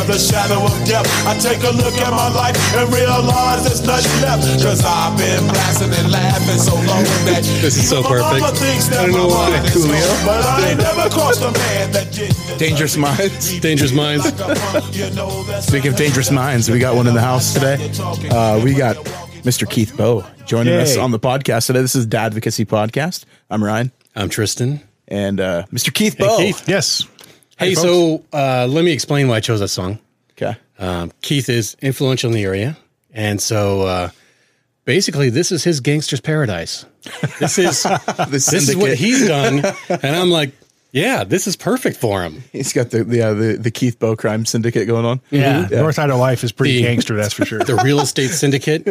of the shadow of death. I take a look at my life and realize there's nothing left. Cause I've been blasting and laughing so long that This is so perfect. mama thinks that I don't know why. Coolio. gone. But I ain't never crossed a man that didn't. Dangerous Minds. Dangerous Minds. Speaking of dangerous minds, we got one in the house today. Uh, we got Mr. Keith Boe joining us on the podcast today. This is the Dadvocacy Podcast. I'm Ryan I'm Tristan. and uh, Mr. Keith Boe. Keith. Yes. Hey, so uh, let me explain why I chose that song. Okay. Um, Keith is influential in the area, and so uh, basically, this is his gangster's paradise. This is The this is what he's done, and I'm like, yeah, this is perfect for him. He's got the the, uh, the the Keith Boe crime syndicate going on. Yeah. North Idaho Life is pretty The- gangster, that's for sure. The real estate syndicate.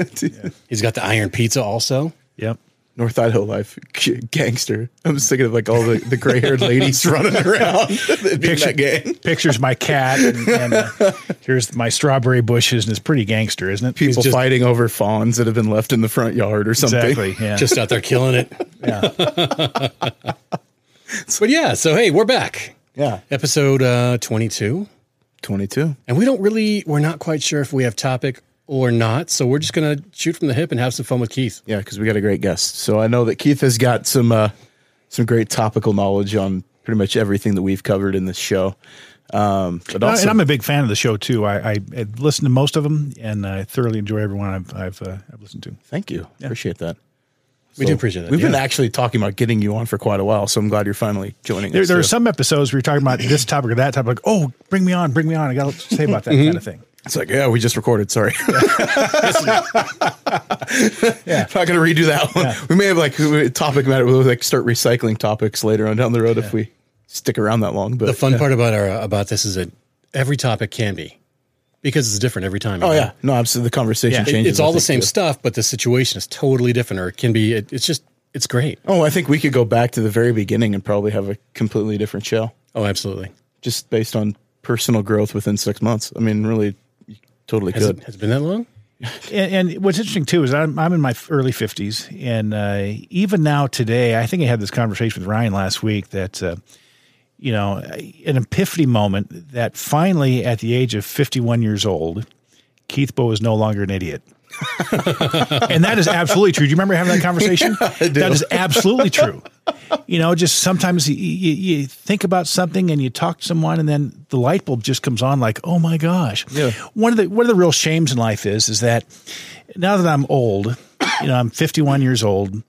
He's got the Iron Pizza also. yep. North Idaho Life g- gangster. I'm just thinking of like all the, the gray haired ladies running around in that gang. Pictures my cat, and, and uh, here's my strawberry bushes, and it's pretty gangster, isn't it? People just- fighting over fawns that have been left in the front yard or something. Exactly. Yeah. Just out there killing it. yeah. But yeah, so hey, we're back. Yeah. Episode uh, 22. 22. And we don't really, we're not quite sure if we have topic or not. So we're just going to shoot from the hip and have some fun with Keith. Yeah, because we got a great guest. So I know that Keith has got some uh, some great topical knowledge on pretty much everything that we've covered in this show. Um, but And I- also, and I'm a big fan of the show too. I, I, I listen to most of them, and I thoroughly enjoy everyone I've I've, uh, I've listened to. thank you. Appreciate that. We do appreciate that. We've been actually talking about getting you on for quite a while, so I'm glad you're finally joining There, us. there are some episodes where you're talking about this topic or that topic, like, oh, bring me on, bring me on. I got to say about that kind of thing. It's like, yeah, we just recorded. Sorry. Yeah. Not going to redo that one. We may have like a topic matter. We'll like start recycling topics later on down the road if we stick around that long. But the fun part about our, about this is that every topic can be because it's different every time. oh know? yeah, no, absolutely. The conversation Yeah. Changes. it's all the same too. stuff, but the situation is totally different or it can be, it, it's just, it's great. Oh, I think we could go back to the very beginning and probably have a completely different show, Oh, absolutely. just based on personal growth within six months. I mean, really, totally Has could. it, has it been that long? And, and what's interesting too is I'm I'm in my early 50s, and uh, even now today, I think I had this conversation with Ryan last week that uh, you know an epiphany moment that finally at the age of 51 years old, Keith Boe is no longer an idiot. and that is absolutely true. Do you remember having that conversation? That is absolutely true. You know, just sometimes you, you, you think about something and you talk to someone, and then the light bulb just comes on. Like, oh my gosh! Yeah. One of the one of the real shames in life is is that now that I'm old, you know, I'm 51 years old,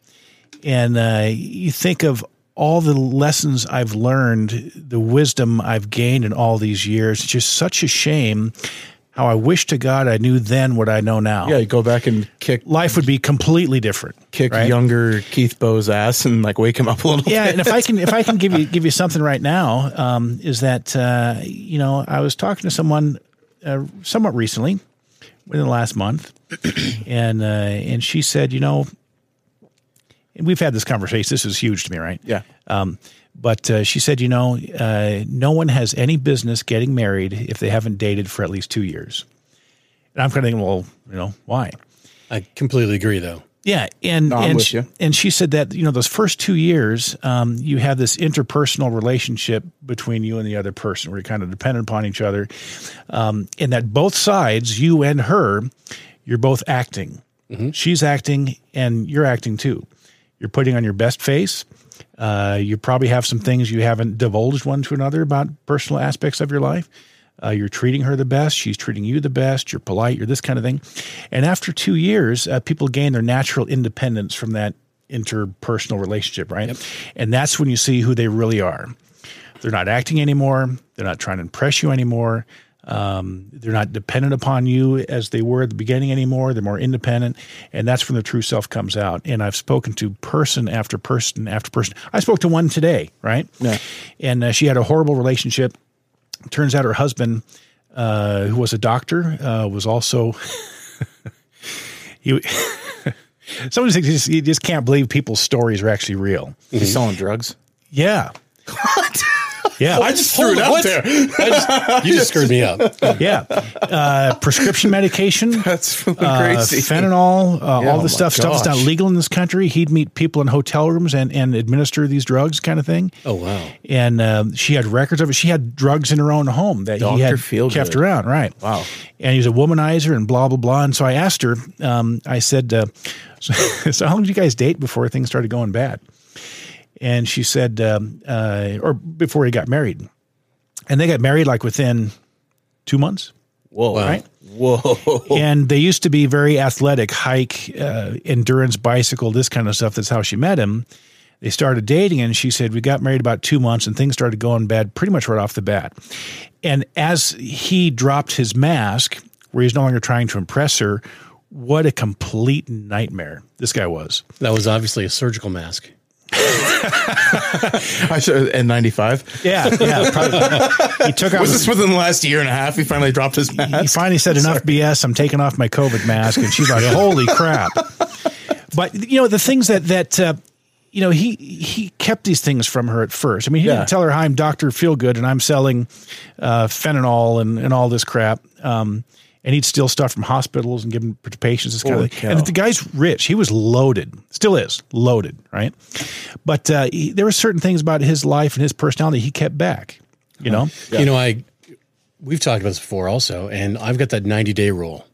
and uh, you think of all the lessons I've learned, the wisdom I've gained in all these years. It's just such a shame how I wish to God I knew then what I know now. yeah, you go back and kick Life would be completely different. kick right? younger Keith Boe's ass and like wake him up a little. yeah, bit. and if I can, if I can give you give you something right now, um, is that uh, you know I was talking to someone uh, somewhat recently, within the last month, and uh, and she said, you know, and we've had this conversation. This is huge to me, right? yeah. Um, but uh, she said, you know, uh, no one has any business getting married if they haven't dated for at least two years. And I'm kind of thinking, well, you know, why? I completely agree though. Yeah, and No, and she, and she said that you know those first two years, um, you have this interpersonal relationship between you and the other person, where you're kind of dependent upon each other, um, and that both sides, you and her, you're both acting. She's acting, and you're acting too. You're putting on your best face. Uh, you probably have some things you haven't divulged one to another about personal aspects of your life. Uh, you're treating her the best. She's treating you the best. You're polite. You're this kind of thing. And after two years, uh, people gain their natural independence from that interpersonal relationship, right? And that's when you see who they really are. They're not acting anymore. They're not trying to impress you anymore. Um, they're not dependent upon you as they were at the beginning anymore. They're more independent, and that's when the true self comes out. And I've spoken to person after person after person. I spoke to one today, right? Yeah. And uh, she had a horrible relationship. Turns out her husband, uh, who was a doctor, uh, was also he. Some of these things you just, you just can't believe people's stories are actually real. He's selling drugs. Yeah. Yeah. I just threw it out What? there. I just, you just screwed me up. yeah. Uh, prescription medication. That's fucking uh, crazy. fentanyl, uh, Yeah, all oh this my stuff, stuff that's not legal in this country. He'd meet people in hotel rooms and, and administer these drugs, kind of thing. Oh wow. And um, she had records of it. She had drugs in her own home that he Dr. had Feelgood. kept around, right? Wow. And he was a womanizer and blah blah blah. And so I asked her. Um, I said, uh, "So how long did you guys date before things started going bad?" And she said, um, uh, "Or before he got married." And they got married like within two months. Whoa. Right. Whoa. and they used to be very athletic, hike, uh, endurance, bicycle, this kind of stuff. That's how she met him. They started dating, and she said we got married about two months, and things started going bad pretty much right off the bat. And as he dropped his mask, where he's no longer trying to impress her, what a complete nightmare this guy was. That was obviously a surgical mask. I should, and 95. Yeah, yeah. Probably, he took off. Was this within the last year and a half? He finally dropped his mask. he finally said enough BS. I'm taking off my COVID mask, and she's like, "Holy crap!" But you know the things that that uh, you know he he kept these things from her at first. I mean, he Yeah. didn't tell her, "Hi, I'm Doctor Feelgood, and I'm selling uh, fentanyl and and all this crap." Um, and he'd steal stuff from hospitals and give them to patients. This kind Holy of thing. cow. And the guy's rich. He was loaded. Still is loaded, right? But uh, he, there were certain things about his life and his personality he kept back. You know, You know, I we've talked about this before also, and I've got that 90 day rule,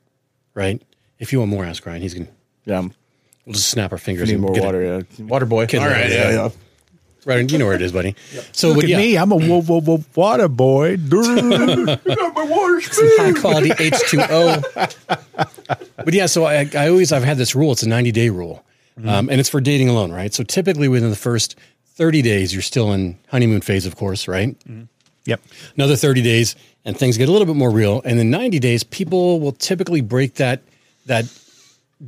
right? If you want more, ask Ryan. He's gonna Yeah. We'll just snap our fingers. Need and more get it. water. Yeah. Water boy. Kid All level, right. yeah. Yeah. Yeah. Right, you know where it is, buddy. So, look but at yeah, me. I'm a wo- wo- wo- water boy. Durr. high quality H2O. but yeah, so I, I always I've had this rule. It's a 90 day rule, um, and it's for dating alone, right? So typically within the first 30 days, you're still in honeymoon phase, of course, right? yep. Another 30 days, and things get a little bit more real. And then 90 days, people will typically break that that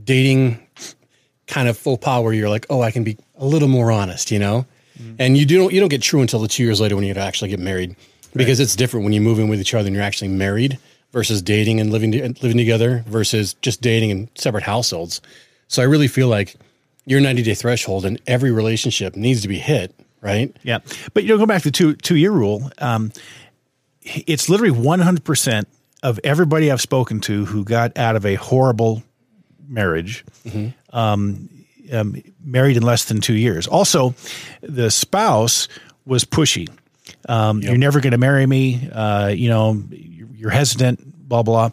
dating kind of faux pas where you're like, oh, I can be a little more honest, you know. And you don't you don't get true until the two years later when you actually get married, because it's different when you move in with each other and you're actually married versus dating and living living together versus just dating in separate households. So I really feel like your 90 day threshold in every relationship needs to be hit, right? Yeah, but you know, go back to the two two year rule. Um, it's literally one hundred percent of everybody I've spoken to who got out of a horrible marriage, um, um, married in less than two years. Also, the spouse was pushy. Um, You're never going to marry me. Uh, you know, you're, you're hesitant. Blah blah.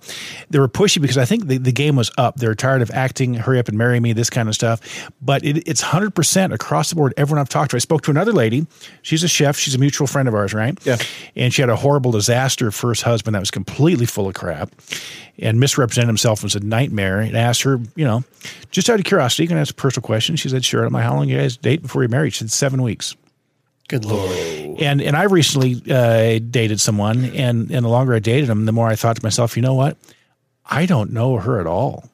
They were pushy because I think the, the game was up. They're tired of acting, hurry up and marry me, this kind of stuff. But it, it's hundred percent across the board. Everyone I've talked to, I spoke to another lady. She's a chef. She's a mutual friend of ours, right? Yeah. And she had a horrible disaster first husband that was completely full of crap and misrepresented himself as a nightmare. And asked her, you know, just out of curiosity, can I ask a personal question? She said, "Sure." I'm like, "How long you guys date before you married?" She said, seven weeks Good lord. and and I recently uh, dated someone, and and the longer I dated him, the more I thought to myself, you know what? I don't know her at all.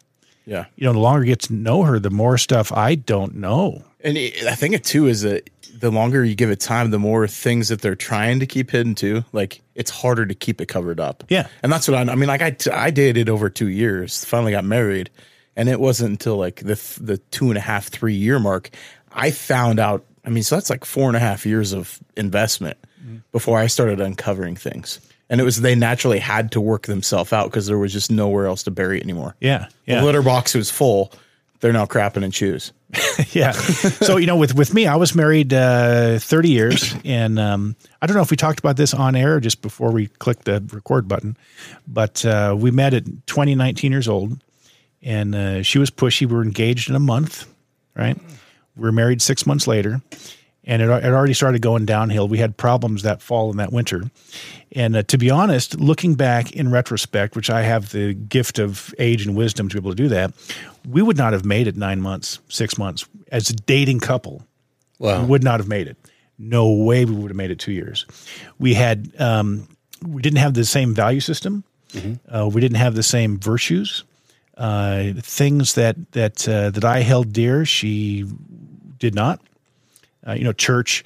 Yeah. You know, the longer I get to know her, the more stuff I don't know. And it, I think it too is that the longer you give it time, the more things that they're trying to keep hidden too. Like it's harder to keep it covered up. Yeah. and that's what I. I mean, like I, t- I dated over two years. Finally got married, and it wasn't until like the th- the two and a half three year mark I found out. I mean, so that's like four and a half years of investment before I started uncovering things. And it was they naturally had to work themselves out because there was just nowhere else to bury it anymore. Yeah, yeah. The litter box was full. They're now crapping in shoes. yeah. So you know, with with me, I was married uh, thirty years, and um, I don't know if we talked about this on air just before we clicked the record button, but uh, we met at 20, 19 years old, and uh, she was pushy. We were engaged in a month, right? We were married six months later, and it, it already started going downhill. We had problems that fall and that winter, and uh, to be honest, looking back in retrospect, which I have the gift of age and wisdom to be able to do that, we would not have made it nine months, six months as a dating couple. Wow. We would not have made it. No way we would have made it two years. We had um, we didn't have the same value system. Uh, we didn't have the same virtues. Uh, things that that uh, that I held dear, she did not. Uh, you know, church,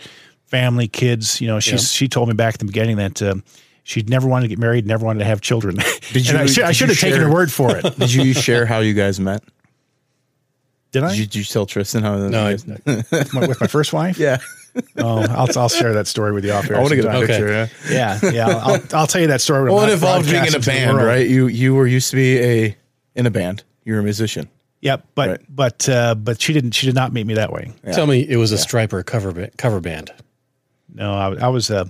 family, kids. You know, she Yeah. she told me back at the beginning that um, she'd never wanted to get married, never wanted to have children. Did And I you- should, I should you have taken her word for it. Did you share how you guys met? Did I? Did you, did you tell Tristan how? No, I, My- with my first wife? yeah. Oh, I'll, I'll share that story with you off air. I want to get a sometime. picture. Yeah. Yeah, yeah. I'll, I'll, I'll tell you that story. when Well, it involved being in a broadcasting to the band, right? You you were used to be a in a band. You were a musician. Yep, but Right. but uh, but she didn't. She did not meet me that way. Tell me it was a Stryper cover ba- cover band. No, I, I was a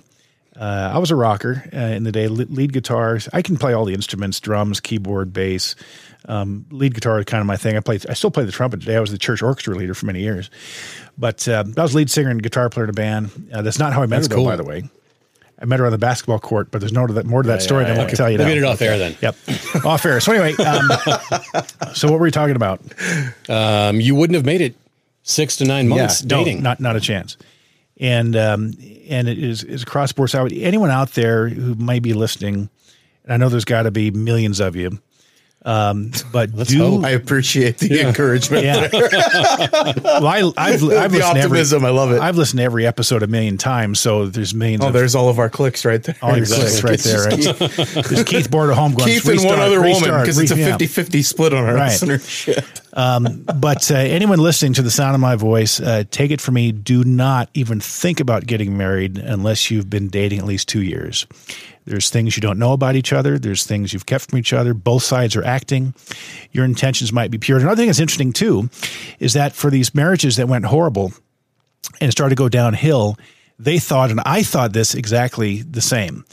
uh, I was a rocker uh, in the day. Le- lead guitar. I can play all the instruments: drums, keyboard, bass. Um, lead guitar is kind of my thing. I play. I still play the trumpet today. I was the church orchestra leader for many years, but uh, I was lead singer and guitar player in a band. Uh, that's not how I met That's her, though, cool. by the way. I met her on the basketball court, but there's no to that, more to that story yeah, than I yeah. can tell you We'll now. get it off air then. Yep, off air. So anyway, um, so what were we talking about? Um, you wouldn't have made it six to nine months no, dating. not not a chance. And um, and it is is across board. So I anyone out there who may be listening, and I know there's got to be millions of you, um, but do. I appreciate the encouragement. yeah. well, I, I've I've the optimism, every, I love it. I've listened to every episode a million times, so there's millions. Oh, of there's all of our clicks right there. all your clicks right there. Right? There's Keith Border home going. Keith and restart, one other woman because it's a re- yeah. 50-50 split on our Right. listenership. But uh, anyone listening to the sound of my voice, uh, take it from me. Do not even think about getting married unless you've been dating at least two years. There's things you don't know about each other. There's things you've kept from each other. Both sides are acting. Your intentions might be pure. Another thing that's interesting too is that for these marriages that went horrible and started to go downhill, they thought, and I thought this exactly the same.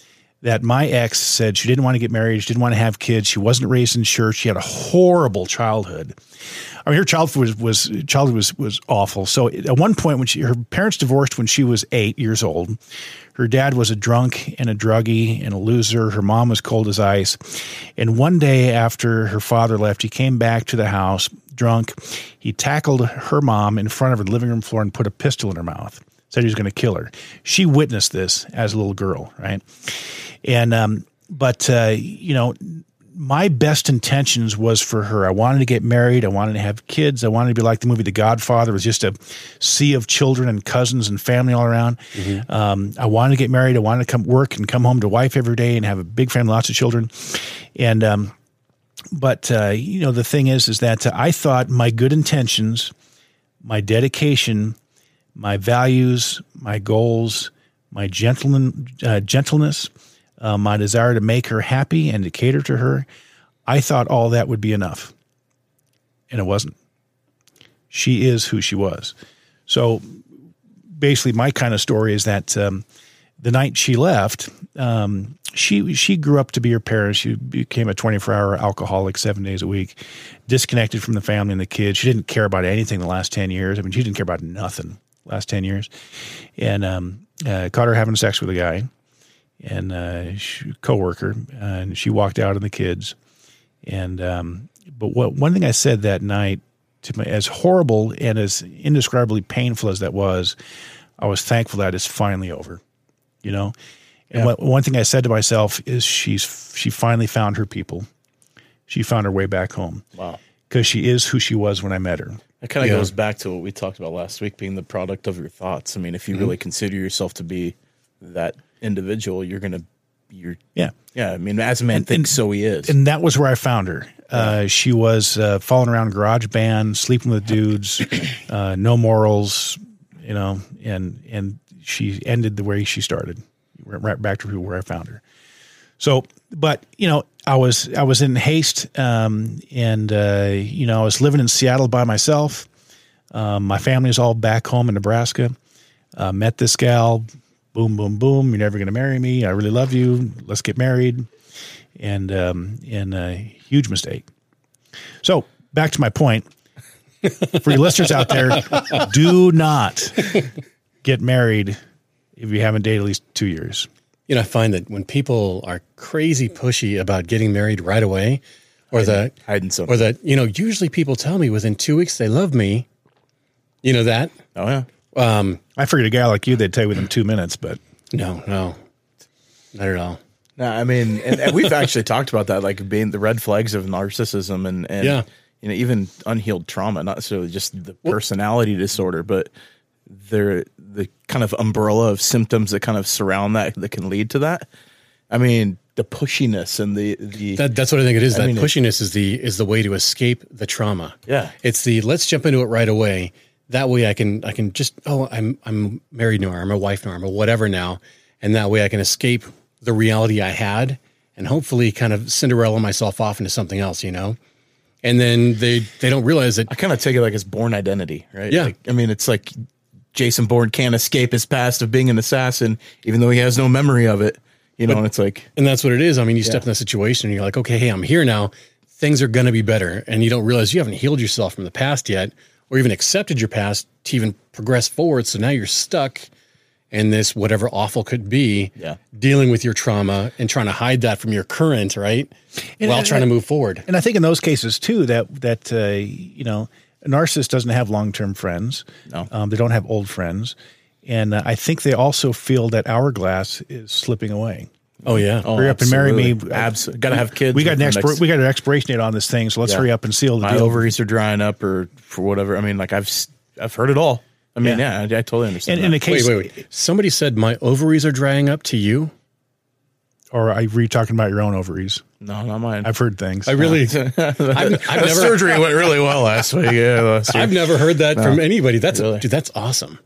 That my ex said she didn't want to get married, she didn't want to have kids, she wasn't raised in church, she had a horrible childhood. I mean, her childhood was was childhood was was awful. So at one point, when she her parents divorced when she was eight years old, her dad was a drunk and a druggie and a loser. Her mom was cold as ice. And one day after her father left, he came back to the house drunk. He tackled her mom in front of her living room floor and put a pistol in her mouth. Said he was going to kill her. She witnessed this as a little girl, right? And um, but uh, you know, my best intentions was for her. I wanted to get married. I wanted to have kids. I wanted to be like the movie The Godfather. It was just a sea of children and cousins and family all around. Um, I wanted to get married. I wanted to come work and come home to wife every day and have a big family, lots of children. And um, but uh, you know, the thing is, is that I thought my good intentions, my dedication, my values, my goals, my gentleman, uh, gentleness, uh, my desire to make her happy and to cater to her, I thought all that would be enough. And it wasn't. She is who she was. So basically, my kind of story is that um, the night she left, um, she she grew up to be her parents. She became a 24 hour alcoholic seven days a week, disconnected from the family and the kids. She didn't care about anything the last 10 years. I mean, she didn't care about nothing last 10 years. And um, uh, caught her having sex with a guy and uh, she, coworker, and she walked out on the kids. And um, but what one thing I said that night to me, as horrible and as indescribably painful as that was, I was thankful that it's finally over. You know, and what, one thing I said to myself is she's she finally found her people. She found her way back home. Wow. because she is who she was when I met her. That kind of Yeah. goes back to what we talked about last week, being the product of your thoughts. I mean, if you really consider yourself to be that individual, you're gonna, you're, Yeah. yeah. I mean, as a man thinks, so he is. and that was where I found her. Uh, she was uh, falling around garage band, sleeping with dudes, uh, no morals, you know, and and she ended the way she started, right back to where I found her. So, but you know, I was I was in haste, um, and uh, you know, I was living in Seattle by myself. Um, my family's all back home in Nebraska. Uh, met this gal. Boom, boom, boom. You're never going to marry me. I really love you. Let's get married. And um, and a huge mistake. So back to my point. For you listeners out there, do not get married if you haven't dated at least two years. You know, I find that when people are crazy pushy about getting married right away, or the hiding something. or that you know, usually people tell me within two weeks they love me. You know that? oh yeah. Um, I figured a guy like you, they'd tell you within two minutes, but no, no, not at all. No, I mean, and, and we've actually talked about that, like being the red flags of narcissism and, and Yeah. you know, even unhealed trauma, not necessarily just the personality disorder, but they're the kind of umbrella of symptoms that kind of surround that that can lead to that. I mean, the pushiness and the the That, that's what I think it is. I that mean, pushiness is the is the way to escape the trauma. Yeah. it's the let's jump into it right away. That way I can I can just oh I'm I'm married now, I'm a wife now, or I'm a whatever now, and that way I can escape the reality I had and hopefully kind of Cinderella myself off into something else, you know. And then they they don't realize that I kind of take it like it's Bourne Identity, right? Yeah. Like, I mean, it's like Jason Bourne can't escape his past of being an assassin, even though he has no memory of it. You know, and it's like, And that's what it is. I mean, you step in that situation and you're like, okay, hey, I'm here now. Things are going to be better. And you don't realize you haven't healed yourself from the past yet or even accepted your past to even progress forward. So now you're stuck in this, whatever awful could be, Yeah. dealing with your trauma and trying to hide that from your current, right? And While I- trying to move forward. And I think in those cases too, that that uh, you know, a narcissist doesn't have long term friends. No. um, they don't have old friends, and uh, I think they also feel that hourglass is slipping away. Oh, yeah. Hurry up and marry me. Absolutely. Got to have kids. We got an within expir- next- we got an expiration date on this thing, so let's Yeah. hurry up and seal the my deal. ovaries are drying up or for whatever. I mean, like I've, s- I've heard it all. I mean, Yeah. yeah, I, I totally understand. And in that. a case, Wait, wait, wait. Somebody said my ovaries are drying up to you. Or are you talking about your own ovaries? no, not mine. I've heard things. I really, I've, I've the never, surgery went really well last week. Yeah, last week. I've never heard that from anybody. That's Really? dude, that's awesome.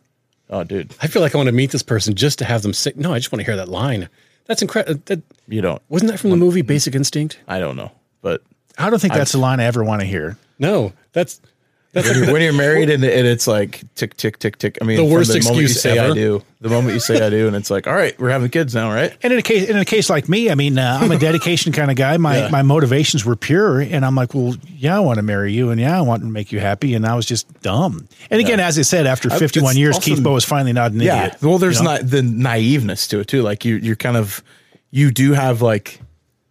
oh, dude, I feel like I want to meet this person just to have them say, no, I just want to hear that line. That's incredible. Uh, that, you don't. wasn't that from the movie Basic Instinct? I don't know, but I don't think that's the line I ever want to hear. No, that's that's when you're, when you're married and, and it's like tick tick tick tick. I mean, The worst moment you excuse say I ever. do. The moment you say I do, and it's like, all right, we're having kids now, right? And in a case, in a case like me, I mean, uh, I'm a dedication kind of guy. My Yeah. my motivations were pure, and I'm like, well, yeah, I want to marry you, and yeah, I want to make you happy, and I was just dumb. And again, as I said, after 51 it's years, also- Keith Boe is finally not an Yeah. idiot. Well, there's you know? not the naiveness to it too. Like you, you're kind of, you do have like,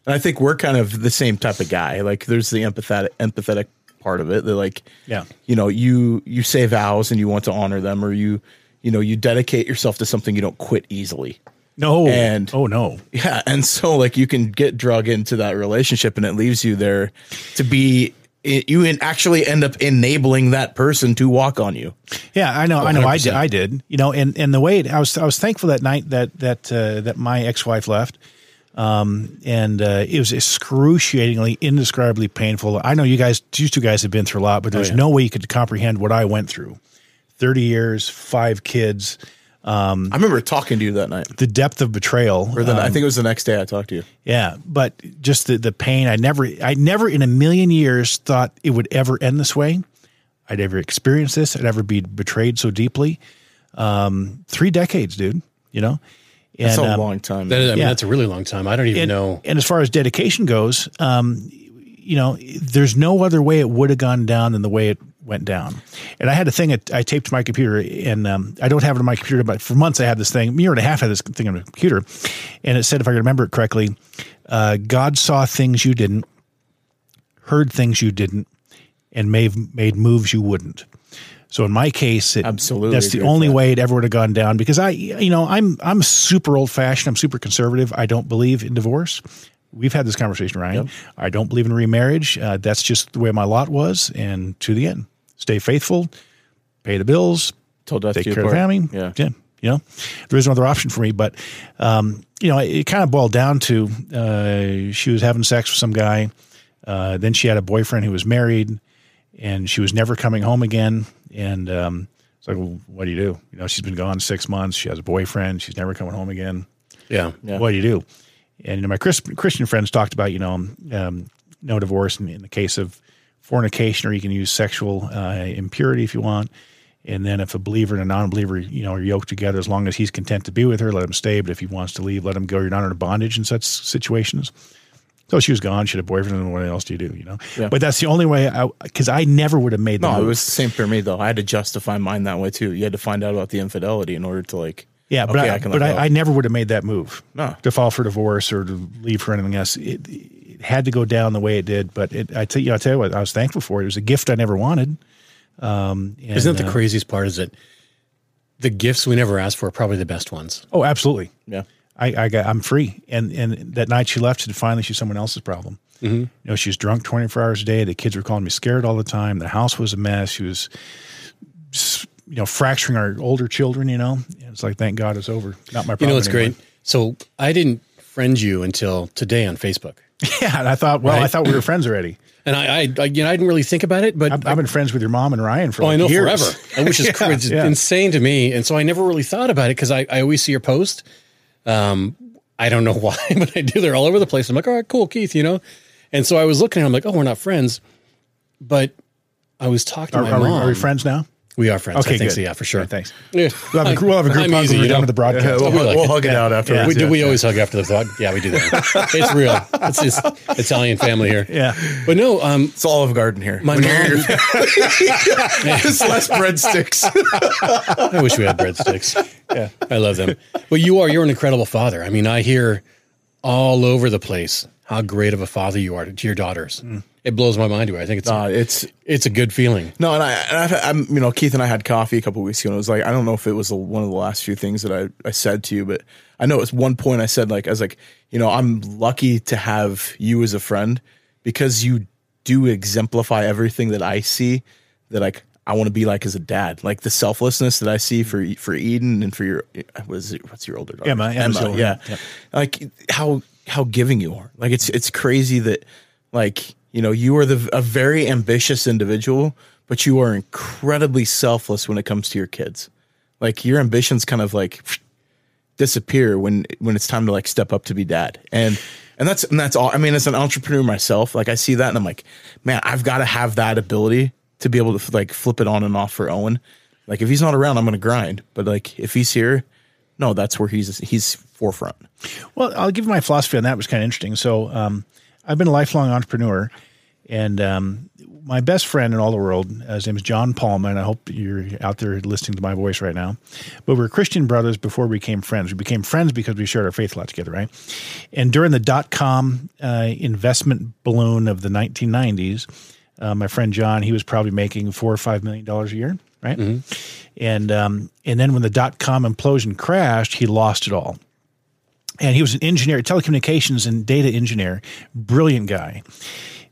and I think we're kind of the same type of guy. Like there's the empathetic, empathetic part of it. That like, Yeah. you know, you you say vows and you want to honor them, or you, you know, you dedicate yourself to something you don't quit easily. no, and- oh no, Yeah, and so like you can get drug into that relationship, and it leaves you there to be. It, you actually end up enabling that person to walk on you. yeah, I know, I know, I did, I did, you know, and and the way it, I was, I was thankful that night that that uh, that my ex wife left. Um, and uh, it was excruciatingly, indescribably painful. I know you guys, you two guys have been through a lot, but there's yeah. no way you could comprehend what I went through. Thirty years, five kids, Um, I remember talking to you that night, the depth of betrayal. or the, I um, think it was the next day I talked to you. Yeah, but just the the pain. I never, I never in a million years thought it would ever end this way. I'd ever experience this. I'd ever be betrayed so deeply. Um, three decades, dude. You know, and That's a um, long time. that is, I mean, Yeah. that's a really long time. I don't even and, know. and as far as dedication goes, um, you know, there's no other way it would have gone down than the way it went down. And I had a thing that I taped to my computer, and um, I don't have it on my computer, but for months I had this thing, a year and a half I had this thing on my computer, and it said, if I can remember it correctly, uh, God saw things you didn't, heard things you didn't, and made made moves you wouldn't. So in my case, it, Absolutely that's the only that. way it ever would have gone down because I, you know, I'm I'm super old fashioned. I'm super conservative. I don't believe in divorce. We've had this conversation, Ryan. I don't believe in remarriage. Uh, that's just the way my lot was, and to the end, stay faithful, pay the bills, Till death take care of the part. family. Yeah. yeah, you know, there is no other option for me. But um, you know, it, it kind of boiled down to uh, she was having sex with some guy. Uh, then she had a boyfriend who was married, and she was never coming home again. And um, it's like, well, what do you do? You know, she's been gone six months. She has a boyfriend. She's never coming home again. Yeah. Yeah. What do you do? And you know, my Chris, Christian friends talked about you know um, no divorce in, in the case of fornication, or you can use sexual uh, impurity if you want. And then if a believer and a non-believer, you know, are yoked together, as long as he's content to be with her, let him stay. But if he wants to leave, let him go. You're not under bondage in such situations. So she was gone. She had a boyfriend, and what else do you do? You know. Yeah. But that's the only way. I because I never would have made the No, it was the same for me though. I had to justify mine that way too. You had to find out about the infidelity in order to like. Yeah, but okay, I, can but. I, I never would have made that move. No. to file for divorce or to leave for anything else. It, it had to go down the way it did. But it, I tell you, I tell you what, I was thankful for it. It was a gift I never wanted. Um, and, Isn't that the uh, craziest part? Is that the gifts we never asked for are probably the best ones. Oh, absolutely. yeah. I, I got, I'm free. And and that night she left, she finally she's someone else's problem. Mm-hmm. You know, she was drunk 24 hours a day. The kids were calling me scared all the time. The house was a mess. She was, you know, fracturing our older children. You know, it's like thank God it's over. Not my problem. You know, it's anymore. great. So I didn't friend you until today on Facebook. Yeah, and I thought, well, I thought we were friends already. And I, I, I, you know, I didn't really think about it, but I've, I've been friends with your mom and Ryan for Oh, like I know years. forever. Which is Yeah, yeah. insane to me. And so I never really thought about it because I, I always see your post. Um, I don't know why, but I do. They're all over the place. I'm like, all right, cool, Keith, you know? And so I was looking at him like, oh, we're not friends. But I was talking to Are, my are we, are we friends now? We are friends. Okay, I think good. so. Yeah, for sure. All right, thanks. Yeah. We'll have a, we'll have a group I'm hug easy, when we're you done know? with the broadcast. we'll, we like we'll hug it out afterwards. we, do, yeah. we always hug after the thought. Yeah, we do that. it's real. It's this Italian family here. Yeah. But no, um, It's Olive Garden here. my When you're- mom, It's less breadsticks. I wish we had breadsticks. Yeah, I love them. But you are, you're an incredible father. I mean, I hear all over the place how great of a father you are to your daughters. It blows my mind. You. I think it's Uh, it's it's a good feeling. No, and I, and I've, I'm, you know, Keith and I had coffee a couple weeks ago, and it was like, I don't know if it was the, one of the last few things that I, I said to you, but I know at one point I said, like, I was like, you know, I'm lucky to have you as a friend because you do exemplify everything that I see that like I want to be like as a dad, like the selflessness that I see for for Eden and for your was what's your older daughter Emma, Emma's older, yeah, yeah. like how how giving you are. Like it's it's crazy that like you know you are the a very ambitious individual, but you are incredibly selfless when it comes to your kids. Like your ambitions kind of like disappear when when it's time to like step up to be dad. And and that's and that's all. I mean, as an entrepreneur myself, like I see that and I'm like, man, I've got to have that ability to be able to like flip it on and off for Owen. Like if he's not around, I'm going to grind. But like if he's here, no, that's where he's he's forefront. Well, I'll give my philosophy on that. It was kind of interesting. So, um, I've been a lifelong entrepreneur, and um, my best friend in all the world, uh, his name is John Palma, and I hope you're out there listening to my voice right now. But we were Christian brothers before we became friends. We became friends because we shared our faith a lot together, right? And during the dot com uh, investment balloon of the 1990s, uh, my friend John, he was probably making four or five million dollars a year, right? And um, and then when the dot com implosion crashed, he lost it all and he was an engineer, telecommunications and data engineer, brilliant guy.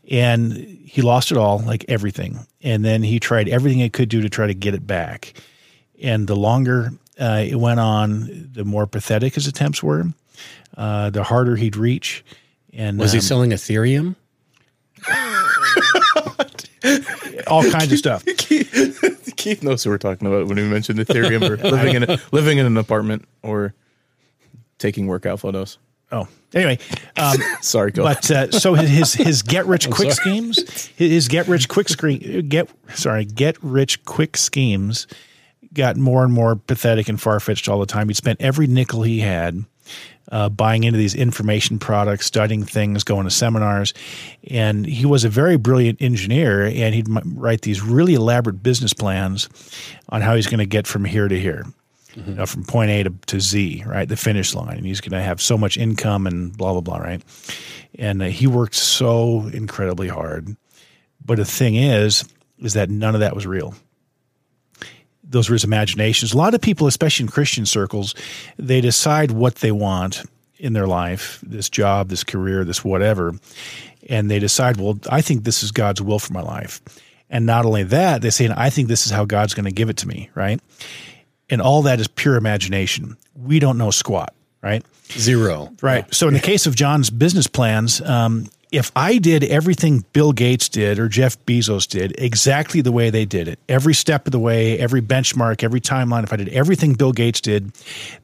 And he lost it all, like everything. And then he tried everything he could do to try to get it back. And the longer uh, it went on, the more pathetic his attempts were, uh, the harder he'd reach. And Was he um, selling Ethereum? all kinds of stuff. Keith knows who we're talking about when we mentioned Ethereum or living in a, living in an apartment or taking workout photos. Oh, anyway, um, Sorry, go. but uh, so his his get rich quick schemes, his get rich quick screen get sorry get rich quick schemes got more and more pathetic and far fetched all the time. He spent every nickel he had uh, buying into these information products, studying things, going to seminars, and he was a very brilliant engineer. And he'd write these really elaborate business plans on how he's going to get from here to here. You know, from point A to, to Z, right? The finish line. And he's going to have so much income and blah, blah, blah, right? And uh, he worked so incredibly hard. But the thing is, is that none of that was real. Those were his imaginations. A lot of people, especially in Christian circles, they decide what they want in their life this job, this career, this whatever. And they decide, well, I think this is God's will for my life. And not only that, they say, I think this is how God's going to give it to me, right? And all that is pure imagination. We don't know squat, right? Zero. Right. So in the case of John's business plans, um, if I did everything Bill Gates did or Jeff Bezos did exactly the way they did it, every step of the way, every benchmark, every timeline, if I did everything Bill Gates did,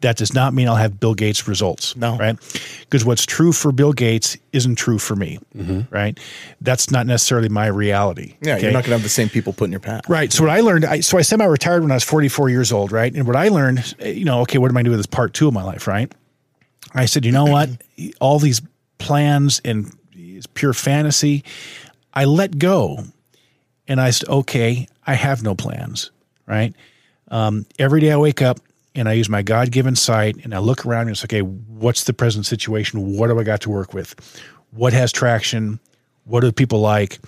that does not mean I'll have Bill Gates results. No. Right. Because what's true for Bill Gates isn't true for me. Mm-hmm. Right. That's not necessarily my reality. yeah, okay? you're not going to have the same people put in your path. Right. So what I learned, so I, so I semi-retired when I was 44 years old, right? And what I learned, you know, okay, what am I doing with this part two of my life, right? I said, you know what? All these plans and it's pure fantasy, I let go, and I said, okay, I have no plans, right? Um, every day I wake up and I use my God given sight and I look around and it's okay, what's the present situation? What do I got to work with? What has traction? What do people like?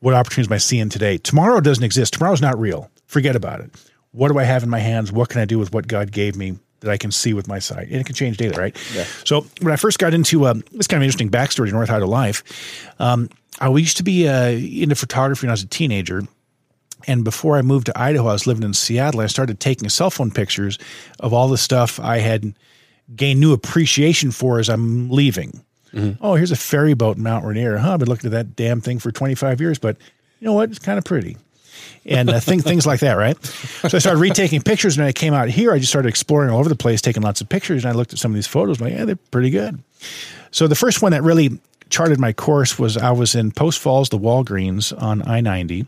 What opportunities am I seeing today? Tomorrow doesn't exist. Tomorrow's not real. Forget about it. What do I have in my hands? What can I do with what God gave me that I can see with my sight? And it can change daily, right? Yeah. So when I first got into um, this kind of interesting backstory to North Idaho life, um, I used to be uh, into photography when I was a teenager. And before I moved to Idaho, I was living in Seattle. I started taking cell phone pictures of all the stuff I had gained new appreciation for as I'm leaving. Oh, here's a ferry boat in Mount Rainier. Huh, I've been looking at that damn thing for 25 years, but you know what? It's kind of pretty. And uh, thing, things like that, right? So I started retaking pictures, and when I came out here, I just started exploring all over the place, taking lots of pictures, and I looked at some of these photos. I'm like, yeah, they're pretty good. So the first one that really charted my course was I was in Post Falls, the Walgreens on I 90.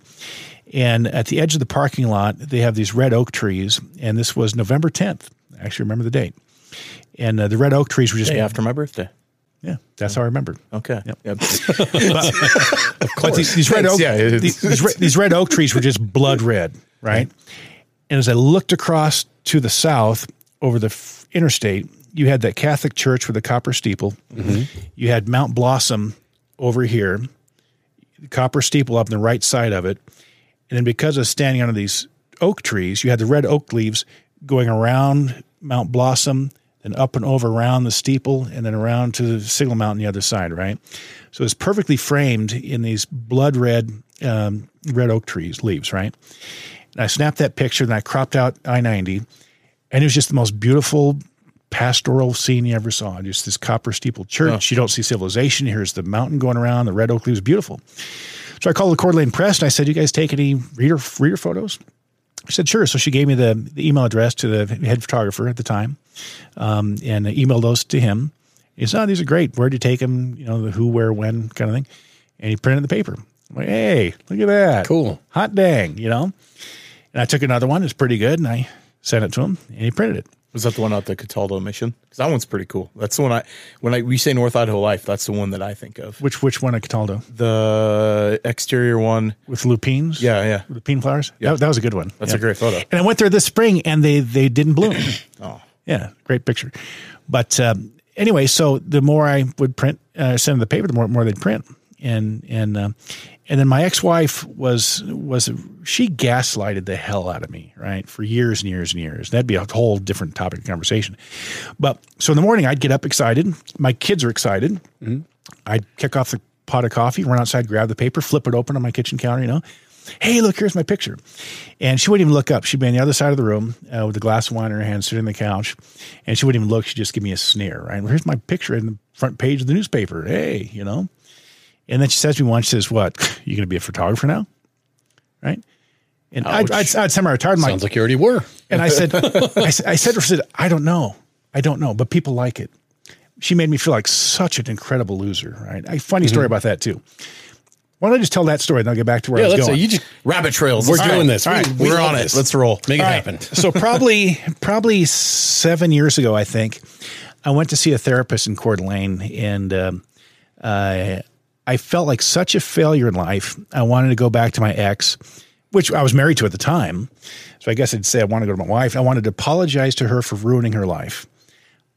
And at the edge of the parking lot, they have these red oak trees. And this was November 10th. I actually remember the date. And uh, the red oak trees were just after my birthday. Yeah, that's how I remember. Okay. Yep. Yep. But these, these red oak, yeah, these, these, red, these red oak trees were just blood red, right? And as I looked across to the south over the f- interstate, you had that Catholic church with the copper steeple. Mm-hmm. You had Mount Blossom over here, the copper steeple up on the right side of it, and then because of standing under these oak trees, you had the red oak leaves going around Mount Blossom, then up and over around the steeple, and then around to the Signal Mountain the other side, right? So it's perfectly framed in these blood red um, red oak trees leaves, right? And I snapped that picture, and I cropped out I ninety, and it was just the most beautiful pastoral scene you ever saw. Just this copper steeple church. You don't see civilization. Here's the mountain going around. The red oak leaves, beautiful. So I called the Coeur d'Alene Press and I said, "You guys take any reader reader photos?" She said, "Sure." So she gave me the, the email address to the head photographer at the time, um, and I emailed those to him. He said, "Oh, these are great. Where'd you take them? You know, the who, where, when kind of thing." And he printed the paper. I'm like, "Hey, look at that! Cool. hot dang!" You know. And I took another one. It's pretty good, and I sent it to him, and he printed it. Was that the one out the Cataldo mission? Because that one's pretty cool. That's the one I when I we say North Idaho Life, that's the one that I think of. Which which one at Cataldo The exterior one. with lupines? Yeah, yeah. lupine flowers. Yeah, that, that was a good one. That's Yeah. a great photo. And I went there this spring, and they they didn't bloom. Oh. Yeah, great picture. But um, anyway, so the more I would print, uh, send them the paper, the more more they'd print, and and uh, and then my ex wife was was she gaslighted the hell out of me, right, for years and years and years. That'd be a whole different topic of conversation. But so in the morning, I'd get up excited. My kids are excited. I'd kick off the pot of coffee, run outside, grab the paper, flip it open on my kitchen counter, you know. Hey, look, here's my picture. And she wouldn't even look up. She'd be on the other side of the room uh, with a glass of wine in her hand, sitting on the couch. And she wouldn't even look. She'd just give me a sneer, right? Well, here's my picture in the front page of the newspaper. Hey, you know. And then she says to me once, she says, What? You going to be a photographer now? Right? And I'd, I'd, I'd semi-retired. I'm like, Sounds like you already were. and I said, I, said- I said to her, I said, I don't know. I don't know, but people like it. She made me feel like such an incredible loser, right? A funny story about that too. Why don't I just tell that story and I'll get back to where Yeah, I was let's say going. you just Rabbit trails. we're All doing right. this. All right, we we're love on this. it. Let's roll. Make it All right. happen. so probably probably seven years ago, I think, I went to see a therapist in Coeur d'Alene, and um, uh, I felt like such a failure in life. I wanted to go back to my ex, which I was married to at the time. So I guess I'd say I want to go to my wife. I wanted to apologize to her for ruining her life.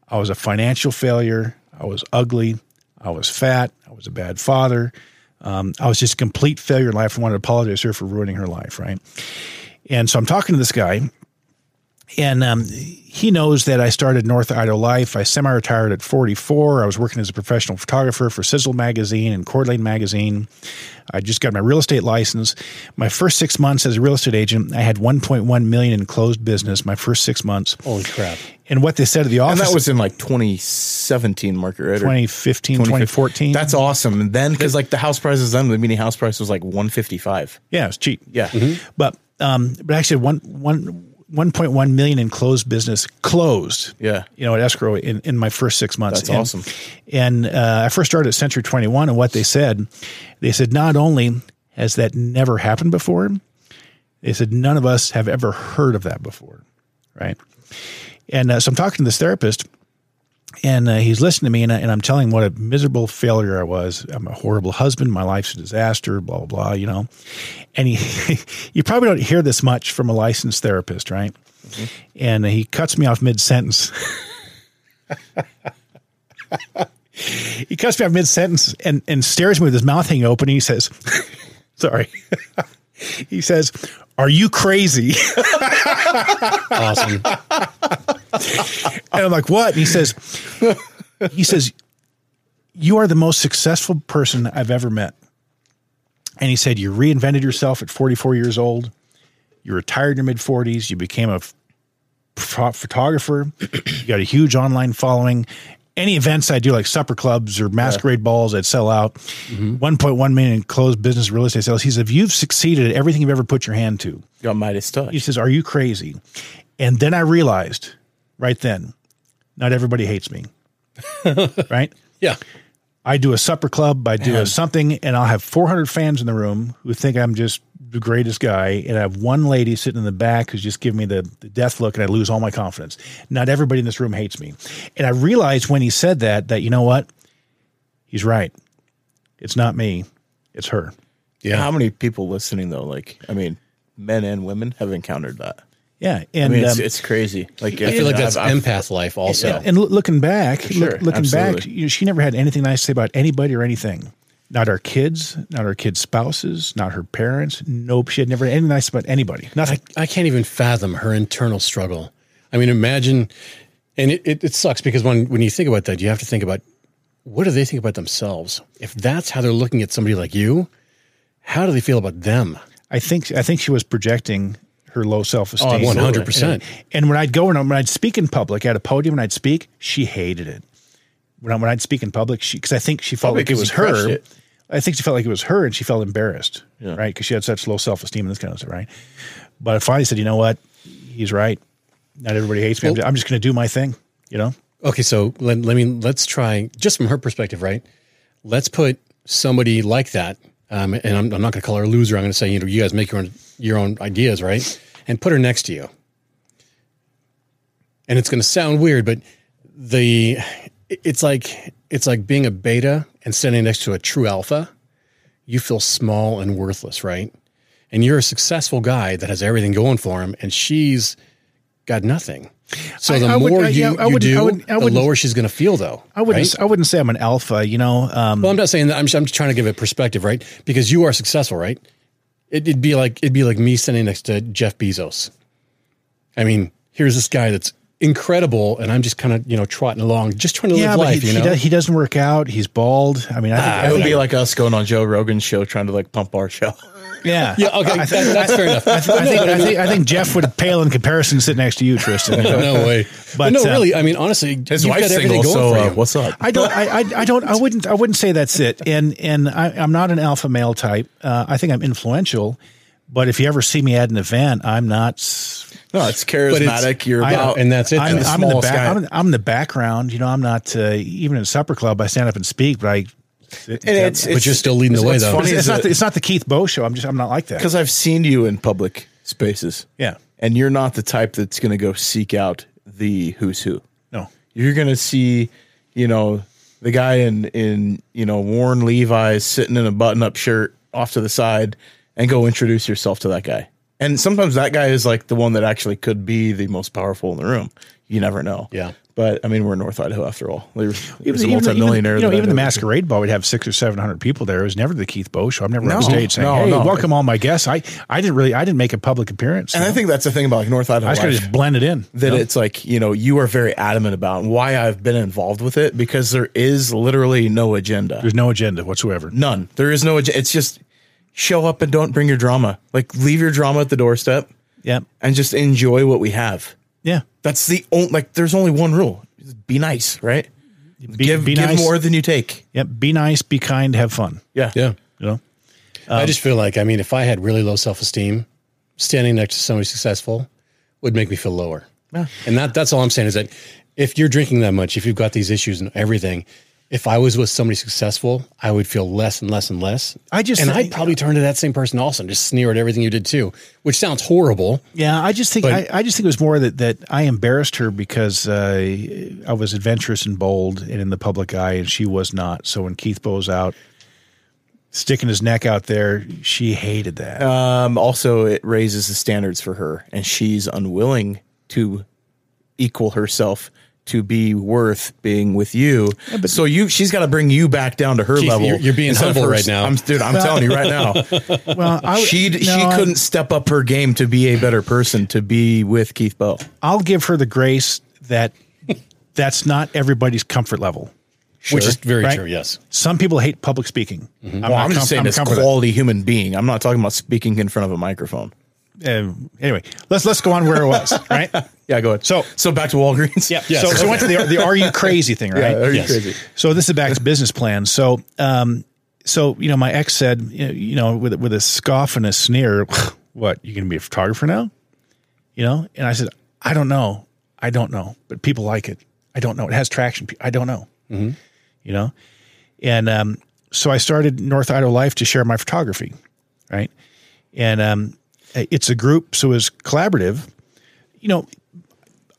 I was a financial failure. I was ugly. I was fat. I was a bad father. Um, I was just a complete failure in life. I wanted to apologize to her for ruining her life, right? And so I'm talking to this guy, and um, he knows that I started North Idaho Life. I semi-retired at 44. I was working as a professional photographer for Sizzle Magazine and Coeur d'Alene Magazine. I just got my real estate license. My first six months as a real estate agent, I had 1.1 million in closed business. My first six months, Holy crap. and what they said to the And office that was in like 2017, Market right? 2015, 2014. That's awesome. And then, because like the house prices then, the mini house price was like 155. Yeah, it was cheap. Yeah. But um, but actually one one. 1.1 million in closed business closed. Yeah. You know, at escrow in, in my first six months. That's And- awesome. And uh, I first started at Century 21, and what they said, they said, not only has that never happened before, they said, none of us have ever heard of that before. Right. And uh, so I'm talking to this therapist, and uh, he's listening to me, and, I, and I'm telling him what a miserable failure I was. I'm a horrible husband. My life's a disaster. Blah blah blah. You know, and he, you probably don't hear this much from a licensed therapist, right? And he cuts me off mid sentence. he cuts me off mid sentence and and stares me with his mouth hanging open. And he says, "Sorry." he says, "Are you crazy?" Awesome. And I'm like, what? And he says, he says, you are the most successful person I've ever met. And he said, you reinvented yourself at 44 years old. You retired in your mid 40s. You became a photographer. you got a huge online following. any events I do, like supper clubs or masquerade balls, I'd sell out. 1.1 million closed business real estate sales. He says, if you've succeeded at everything you've ever put your hand to, Got Midas touch. he says, are you crazy? And then I realized right then, not everybody hates me. right? Yeah. I do a supper club, I do a something, and I'll have 400 fans in the room who think I'm just the greatest guy. And I have one lady sitting in the back who's just giving me the, the death look, and I lose all my confidence. Not everybody in this room hates me. And I realized when he said that, that you know what? He's right. It's not me, it's her. Yeah. How many people listening though? Like, I mean, men and women have encountered that. Yeah. I And mean, it's, um, it's crazy. Like, I feel like that's I've- I've- empath life also. And loo- looking back, Sure, look, looking back, you know, she never had anything nice to say about anybody or anything. Not our kids, not our kids' spouses, not her parents. Nope, she had never had anything nice about anybody. Nothing. I, I can't even fathom her internal struggle. I mean, imagine, and it, it, it sucks because when, when you think about that, you have to think about what do they think about themselves? If that's how they're looking at somebody like you, how do they feel about them? I think I think she was projecting her low self esteem. Oh, 100%. And when I'd go and when I'd speak in public at a podium and I'd speak, she hated it. When, I, when I'd speak in public, she because I think she felt Probably like it was her. it. I think she felt like it was her, and she felt embarrassed, Yeah. right? Because she had such low self esteem and this kind of stuff, right? But I finally said, you know what? He's right. Not everybody hates me. I'm Well- I'm just going to do my thing. You know? Okay, so let, let me let's try just from her perspective, right? Let's put somebody like that, um, and I'm, I'm not going to call her a loser. I'm going to say, you know, you guys make your own your own ideas, right? And put her next to you. And it's going to sound weird, but the it's like it's like being a beta and standing next to a true alpha. You feel small and worthless, right? And you're a successful guy that has everything going for him, and she's got nothing. So the I would- more I- you, yeah, I you do, I wouldn't- I the lower she's going to feel, though. I wouldn't. right? I wouldn't say I'm an alpha. You know? Um, Well, I'm not saying that. I'm just, I'm just trying to give it perspective, right? Because you are successful, right? It, it'd be like it'd be like me standing next to Jeff Bezos. I mean, here's this guy that's incredible, and I'm just kind of you know trotting along, just trying to yeah, live but life. he, you he, know, does, he doesn't work out. He's bald. I mean, I think, I It would be like us going on Joe Rogan's show trying to like pump our show. yeah, yeah, okay, that, that's fair enough. I, th- I think, I think I think Jeff would pale in comparison sit next to you, Tristan. no way, But, but no, uh, really. I mean, honestly, His you've wife's got single, going so uh, you. what's up? I don't. I, I. I don't. I wouldn't. I wouldn't say that's it. And and I, I'm not an alpha male type. Uh, I think I'm influential, but if you ever see me at an event, I'm not. no, it's charismatic. You're I- about, and that's it. I'm, the I'm in the back. I'm, in- I'm in the background. You know, I'm not uh, even in a supper club. I stand up and speak, but I. and it's, But you're still leading the way, though. Funny it's, not. The, it's not the Keith Boe show. I'm just. I'm not like that. because I've seen you in public spaces. Yeah. And you're not the type that's going to go seek out the who's who. No. You're going to see, you know, the guy in in you know worn Levi's sitting in a button up shirt off to the side, and go introduce yourself to that guy. And sometimes that guy is like the one that actually could be the most powerful in the room. You never know. Yeah. But I mean, we're in North Idaho after all. There's, there's a Even- even- multimillionaire. you know, even the masquerade ball would have six or seven hundred people there. It was never the Keith Boe show. I'm never No, on stage saying, no, "Hey, no. welcome all my guests." I, I didn't really, I didn't make a public appearance. And I think that's the thing about like North Idaho. I just life. just blended in. that it's like you know you are very adamant about and why I've been involved with it because there is literally no agenda, there's no agenda whatsoever. none. There is no agenda. It's just show up and don't bring your drama. Like leave your drama at the doorstep Yeah, and just enjoy what we have. yeah. That's the only like. There's only one rule: be nice, right? Be, give be give nice. more than you take. Yep. Be nice. Be kind. Have fun. Yeah, yeah. You know. I um, just feel like, I mean, if I had really low self esteem, standing next to somebody successful would make me feel lower. And that, that's all I'm saying is that if you're drinking that much, if you've got these issues and everything, if I was with somebody successful, I would feel less and less and less. I just and think- I'd probably turn to that same person also and just sneer at everything you did too, which sounds horrible. Yeah, I just think But- I, I just think it was more that that I embarrassed her because uh, I was adventurous and bold and in the public eye, and she was not. So when Keith Boe's out, sticking his neck out there, she hated that. Um, also, it raises the standards for her, and she's unwilling to equal herself to be worth being with you. so you, she's got to bring you back down to her Keith, level. you're- you're being humble her- right now. I'm, dude. I'm telling you right now, well, I, she no, she couldn't step up her game to be a better person to be with Keith Boe. I'll give her the grace that that's not everybody's comfort level. Which is very Right? true, yes. Some people hate public speaking. I'm, Well, I'm just saying, I'm as comfortable with quality human being. I'm not talking about speaking in front of a microphone. Uh, anyway, let's let's go on where it was, right? Yeah, go ahead. So- so back to Walgreens. Yeah. Yes. So, so I went to the the Are You Crazy thing, right? Yeah, are you Yes. crazy? So this is back to business plan. So, um, so you know, my ex said, you know, with with a scoff and a sneer, "What? You going to be a photographer now?" You know, and I said, "I don't know, I don't know, but people like it. I don't know. It has traction. I don't know." You know, and um, so I started North Idaho Life to share my photography, right? And um, it's a group, so it's collaborative. You know,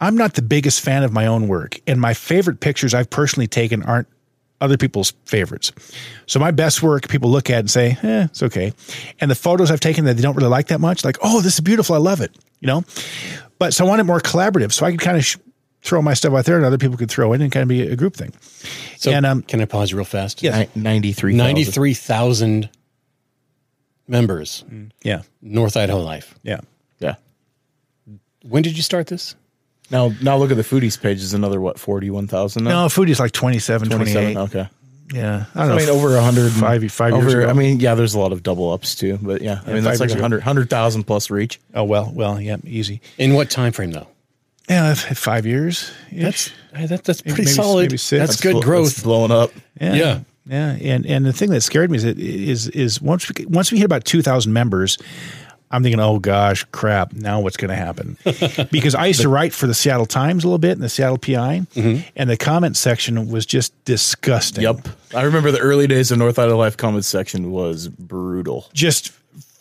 I'm not the biggest fan of my own work, and my favorite pictures I've personally taken aren't other people's favorites. So my best work, people look at and say, "Eh, it's okay," and the photos I've taken that they don't really like that much, like, "Oh, this is beautiful, I love it," you know. But so I want it more collaborative, so I could kind of sh- throw my stuff out there, and other people could throw in, and kind of be a group thing. So and um, can I pause real fast? Yes. Ninety three. 93,000 members, mm. yeah, North Idaho Life. yeah. Yeah. When did you start this? Now, now look at the foodies page is another what forty one thousand. No, foodie's like 27, 28. Okay. Yeah, I don't I know. mean, over a hundred five five over, years ago. I mean, yeah, there's a lot of double ups too, but yeah, I mean, that's like years a ago. hundred hundred thousand plus reach. oh well, well, yeah, easy. In what time frame though? Yeah, f- five years. That's that, that's pretty maybe- solid. maybe six. That's, good blo- growth. that's blowing up. Yeah. Yeah. Yeah. And and the thing that scared me is is is once we once we hit about two thousand members, I'm thinking, oh gosh, crap, now what's gonna happen? because I used to write for the Seattle Times a little bit and the Seattle PI, mm-hmm. and the comment section was just disgusting. Yep. I remember the early days of North Idaho Life comment section was brutal. Just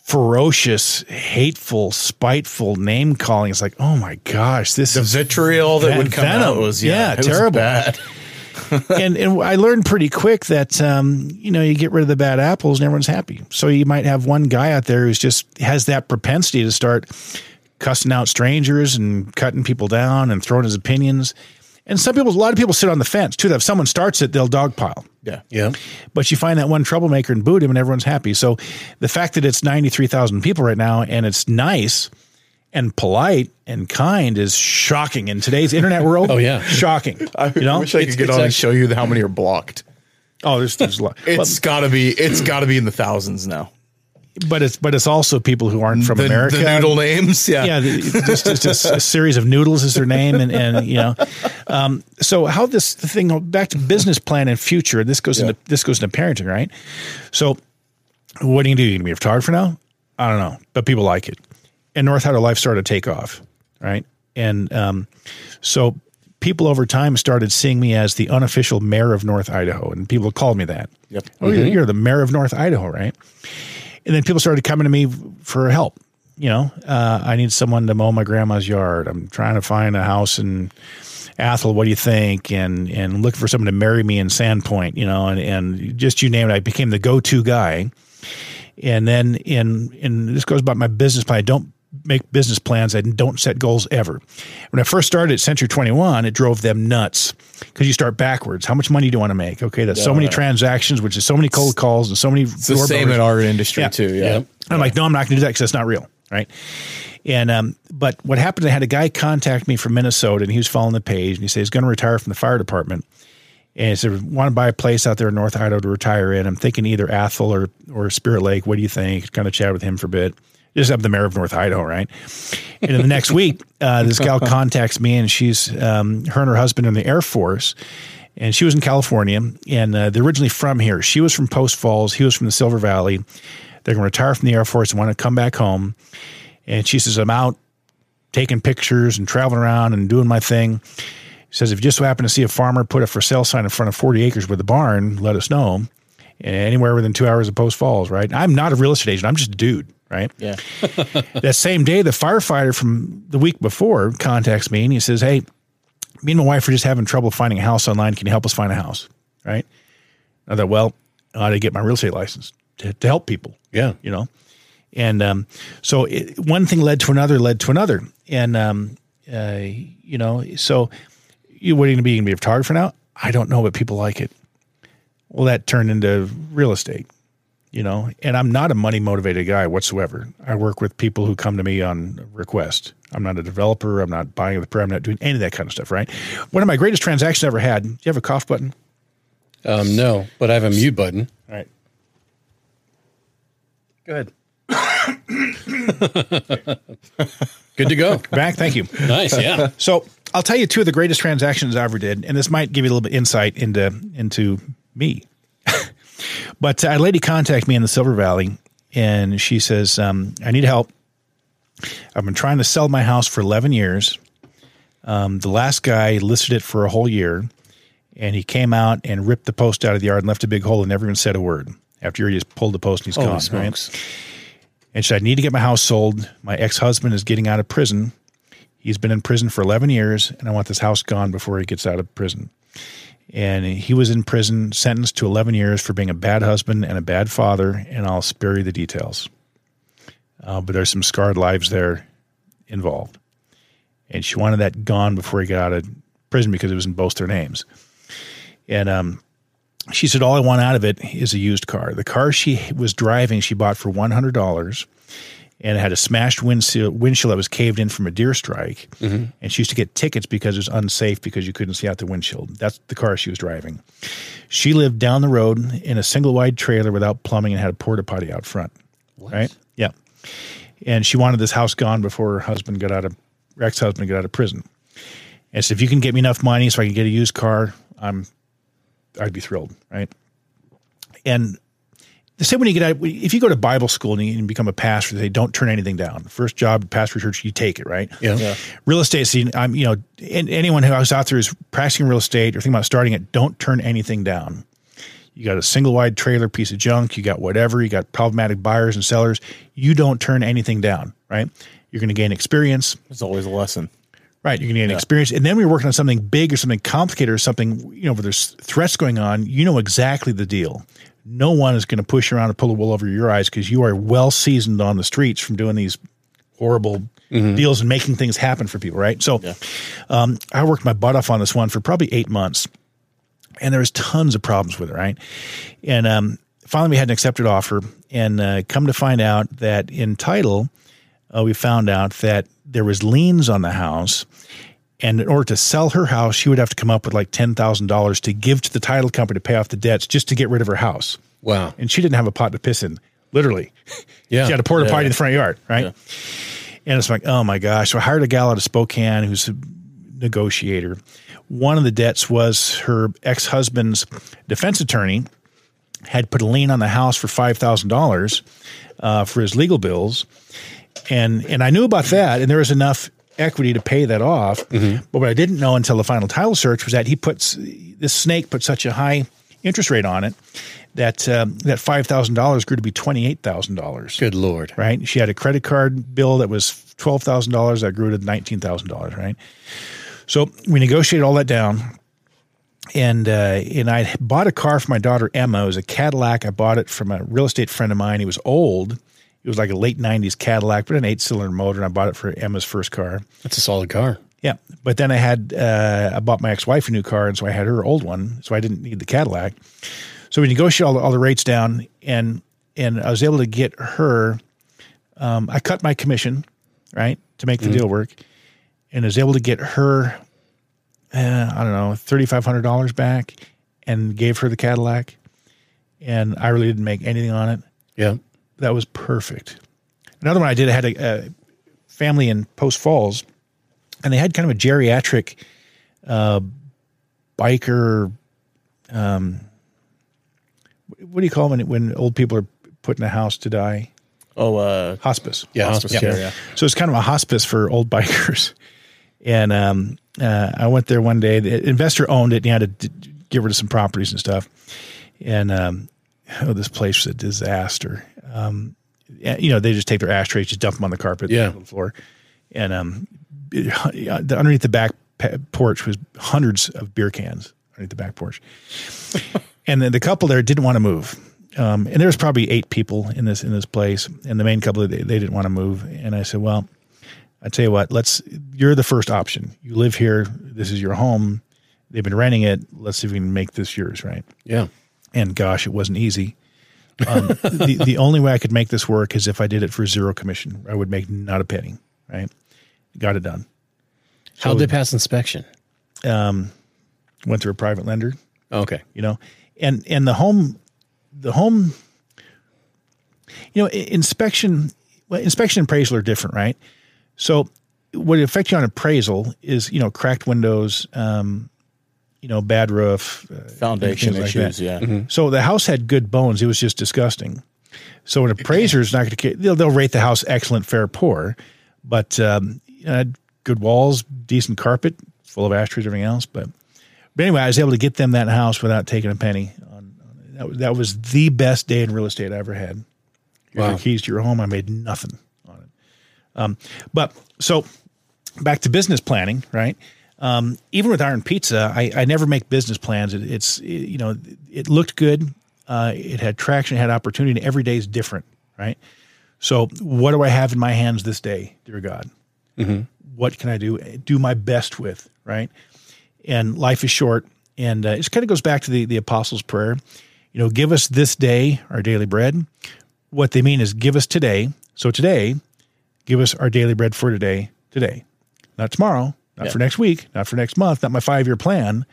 ferocious, hateful, spiteful name calling. It's like, oh my gosh, this The vitriol that Ven- would come venom. out was yeah, Yeah, it was terrible. bad. and and I learned pretty quick that um, you know you get rid of the bad apples and everyone's happy. So you might have one guy out there who's just has that propensity to start cussing out strangers and cutting people down and throwing his opinions. And some people, a lot of people sit on the fence too. That if someone starts it, they'll dogpile. Yeah. yeah. But you find that one troublemaker and boot him, and everyone's happy. So the fact that it's ninety three thousand people right now and it's nice and polite and kind is shocking in today's internet world. Oh, yeah. shocking. I you know, wish I It's- could get it's on and show you how many are blocked. oh, there's there's a lot. It's gotta be it's gotta be in the thousands now. but it's but it's also people who aren't from the, America. the noodle names, yeah. yeah, the- just, just a, s- a series of noodles is their name, and and you know, um, so how this thing back to business plan and future. This goes Yeah. into this goes into parenting, right? So, what are you gonna do? You gonna be a photographer now? I don't know, but people like it, and North Idaho Life started to take off, right? And um, so people over time started seeing me as the unofficial mayor of North Idaho, and people called me that. Yep. Oh, you're, you're the mayor of North Idaho, right? And then people started coming to me for help. You know, uh, I need someone to mow my grandma's yard. I'm trying to find a house in Athol. What do you think? And and looking for someone to marry me in Sandpoint. You know, and and just you name it. I became the go to guy. And then in in this goes about my business plan. I don't make business plans. I don't set goals ever. When I first started at Century 21, it drove them nuts because you start backwards. How much money do you want to make? Okay, that's so many Yeah. transactions, which is so many cold calls and so many. It's the same in our industry Yeah. too. Yeah. Yeah. I'm like, no, I'm not going to do that because that's not real, right? And um, but what happened? I had a guy contact me from Minnesota, and he was following the page, and he said he's going to retire from the fire department, and he said want to buy a place out there in North Idaho to retire in. I'm thinking either Athol or or Spirit Lake. What do you think? Kind of chat with him for a bit. Just up the mayor of North Idaho, right? And then the next week, uh, this gal contacts me, and she's um, her and her husband are in the Air Force, and she was in California, and uh, they're originally from here. She was from Post Falls. He was from the Silver Valley. They're going to retire from the Air Force and want to come back home. And she says, I'm out taking pictures and traveling around and doing my thing. She says, if you just so happen to see a farmer put a for sale sign in front of 40 acres with a barn, let us know. And anywhere within two hours of Post Falls, right? I'm not a real estate agent. I'm just a dude, right? Yeah. that same day, the firefighter from the week before contacts me and he says, Hey, me and my wife are just having trouble finding a house online. Can you help us find a house? Right. I thought, well, I ought to get my real estate license to, to help people, Yeah. you know? And um, so it, one thing led to another, led to another. And, um, uh, you know, so you, what are you going to be? Going to be a photographer now? I don't know, but people like it. Well, that turned into real estate you know and i'm not a money motivated guy whatsoever i work with people who come to me on request i'm not a developer i'm not buying the i'm not doing any of that kind of stuff right one of my greatest transactions i ever had do you have a cough button Um, no, but I have a mute button. all right Go ahead. Good to go. Back, thank you. nice. Yeah. So I'll tell you two of the greatest transactions I ever did, and this might give you a little bit insight into into me. But a lady contacted me in the Silver Valley, and she says, um, "I need help. I've been trying to sell my house for eleven years. Um, the last guy listed it for a whole year, and he came out and ripped the post out of the yard and left a big hole and never even said a word. After he just pulled the post and he's Holy gone. right? And she said, I need to get my house sold. My ex husband is getting out of prison. He's been in prison for 11 years, and I want this house gone before he gets out of prison. And he was in prison, sentenced to 11 years for being a bad husband and a bad father, and I'll spare you the details. Uh, but there's some scarred lives there involved. And she wanted that gone before he got out of prison because it was in both their names. And um, she said, All I want out of it is a used car. The car she was driving, she bought for $100 and it had a smashed windshield, windshield that was caved in from a deer strike. Mm-hmm. And she used to get tickets because it was unsafe because you couldn't see out the windshield. That's the car she was driving. She lived down the road in a single wide trailer without plumbing and had a porta potty out front. Right? Yeah. And she wanted this house gone before her husband got out of, her ex husband got out of prison. And so if you can get me enough money so I can get a used car, I'm I'd be thrilled, right? And the same when you get out, if you go to Bible school and you become a pastor, they don't turn anything down. First job at pastor church, you take it, right? Yeah. Real estate, see, I'm, you know, and anyone who was out there is practicing real estate or thinking about starting it, don't turn anything down. You got a single wide trailer piece of junk, you got whatever, you got problematic buyers and sellers. You don't turn anything down, right? You're going to gain experience. It's always a lesson. Right, you're going to gain an experience, and then when you're working on something big or something complicated or something, you know, where there's threats going on, you know exactly the deal. No one is going to push you around and pull the wool over your eyes because you are well seasoned on the streets from doing these horrible deals and making things happen for people, right? So, um, I worked my butt off on this one for probably eight months, and there was tons of problems with it, right? And um, finally, we had an accepted offer, and uh, come to find out that in title, uh, we found out that there was liens on the house and in order to sell her house she would have to come up with like $10,000 to give to the title company to pay off the debts just to get rid of her house. Wow. and she didn't have a pot to piss in literally. Yeah. she had a porta potty in the front yard right? And it's like oh my gosh. So i hired a gal out of spokane who's a negotiator. One of the debts was her ex-husband's defense attorney had put a lien on the house for $5000 uh, for his legal bills. And and I knew about that, and there was enough equity to pay that off. But what I didn't know until the final title search was that he puts this snake put such a high interest rate on it that um, that five thousand dollars grew to be twenty eight thousand dollars. Good Lord. Right? She had a credit card bill that was twelve thousand dollars that grew to nineteen thousand dollars. Right? So we negotiated all that down. And uh, and I bought a car for my daughter Emma. It was a Cadillac. I bought it from a real estate friend of mine. He was old. It was like a late '90s Cadillac, but an eight-cylinder motor. And I bought it for Emma's first car. That's a solid car. Yeah, but then I had uh, I bought my ex-wife a new car, and so I had her old one, so I didn't need the Cadillac. So we negotiated all the, all the rates down, and and I was able to get her. Um, I cut my commission, right, to make the deal work, and I was able to get her. Uh, I don't know, thirty five hundred dollars back, and gave her the Cadillac, and I really didn't make anything on it Yeah. That was perfect. Another one I did, I had a, a family in Post Falls, and they had kind of a geriatric uh, biker. Um, what do you call them when, when old people are put in a house to die? Oh, uh, Hospice. Yeah. hospice yeah. care, yeah. So it's kind of a hospice for old bikers. And um, uh, I went there one day. The investor owned it, and he had to d- get rid of some properties and stuff. And um, oh, this place was a disaster. Um, you know, they just take their ashtrays, just dump them on the carpet, Yeah. on the floor, and um, it- underneath the back porch was hundreds of beer cans underneath the back porch. and then the couple there didn't want to move. Um, and there was probably eight people in this in this place, and the main couple they, they didn't want to move. And I said, "Well, I tell you what, let's. You're the first option. You live here. This is your home. They've been renting it. Let's see if we can make this yours, right?" Yeah. And gosh, it wasn't easy. Um, the the only way I could make this work is if I did it for zero commission. I would make not a penny. Right? Got it done. How did they pass inspection? Um, Went through a private lender. Okay. you know and and the home the home you know inspection well, inspection and appraisal are different, right? So what affects you on appraisal is you know cracked windows, um, you know bad roof, uh, Foundation things like that. issues, yeah. So the house had good bones. It was just disgusting. So an appraiser is not going to they'll, they'll rate the house excellent, fair, poor, but um, uh, good walls, decent carpet, full of ashtrays, everything else. But but anyway, I was able to get them that house without taking a penny. On, on that, was- that was the best day in real estate I ever had. Here's Wow. your keys to your home. I made nothing on it. Um, but so back to business planning, right? Um, even with Iron Pizza, I, I never make business plans. It, it's it- you know it looked good, uh, it had traction, it had opportunity. Every day is different, right? So what do I have in my hands this day, dear God? What can I do? Do my best with, right? And life is short, and uh, it kind of goes back to the the Apostles' prayer. You know, give us this day our daily bread. What they mean is give us today. So today, give us our daily bread for today, today, not tomorrow, not Yeah. for next week, not for next month, not my five year plan.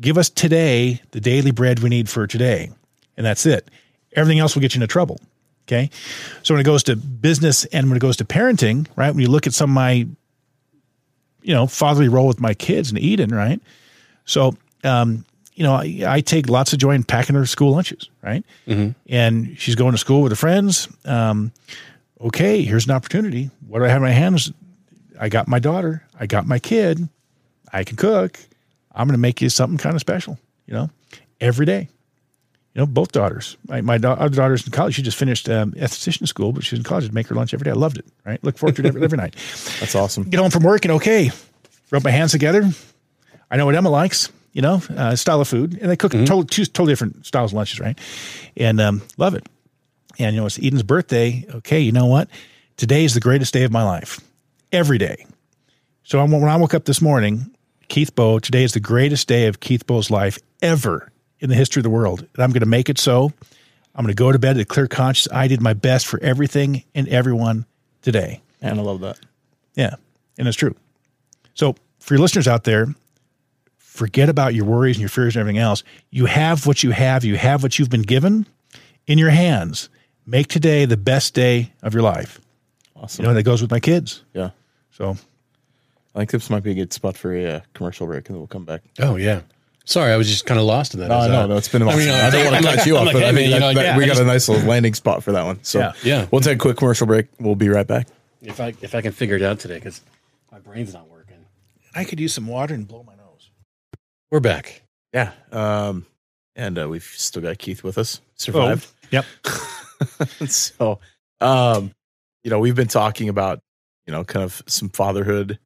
Give us today the daily bread we need for today. And that's it. Everything else will get you into trouble. Okay. So when it goes to business and when it goes to parenting, right? When you look at some of my, you know, fatherly role with my kids in Eden, right? So, um, you know, I, I take lots of joy in packing her school lunches, right? And she's going to school with her friends. Um, okay, here's an opportunity. What do I have in my hands? I got my daughter. I got my kid. I can cook. I'm going to make you something kind of special, you know, every day. You know, both daughters. My, my da- other daughter's in college. She just finished um, esthetician school, but she's in college. I'd make her lunch every day. I loved it, right? Look forward to it every, every night. That's awesome. Get home from work and okay, rub my hands together. I know what Emma likes, you know, uh, style of food. And they cook totally, two totally different styles of lunches, right? And um, love it. And, you know, it's Eden's birthday. Okay, you know what? Today is the greatest day of my life. Every day. So I, when I woke up this morning, Keith Boe, today is the greatest day of Keith Boe's life ever in the history of the world. And I'm going to make it so. I'm going to go to bed with a clear conscience. I did my best for everything and everyone today. And I love that. Yeah, and it's true. So for your listeners out there, forget about your worries and your fears and everything else. You have what you have. You have what you've been given in your hands. Make today the best day of your life. Awesome. You know that goes with my kids. yeah. So I think this might be a good spot for a uh, commercial break, and then we'll come back. Oh yeah. Sorry, I was just kind of lost in that. No, no, no. It's been a while. I mean, I, don't want to I'm cut you off, I'm but like, I hey, think man, that, you know, that- yeah, we I got a nice little landing spot for that one. So Yeah. Yeah. we'll take a quick commercial break. We'll be right back. If I if I can figure it out today, because my brain's not working. I could use some water and blow my nose. We're back. Yeah. Um, and uh, we've still got Keith with us. Survived. Yep. so, um, you know, we've been talking about, you know, kind of some fatherhood,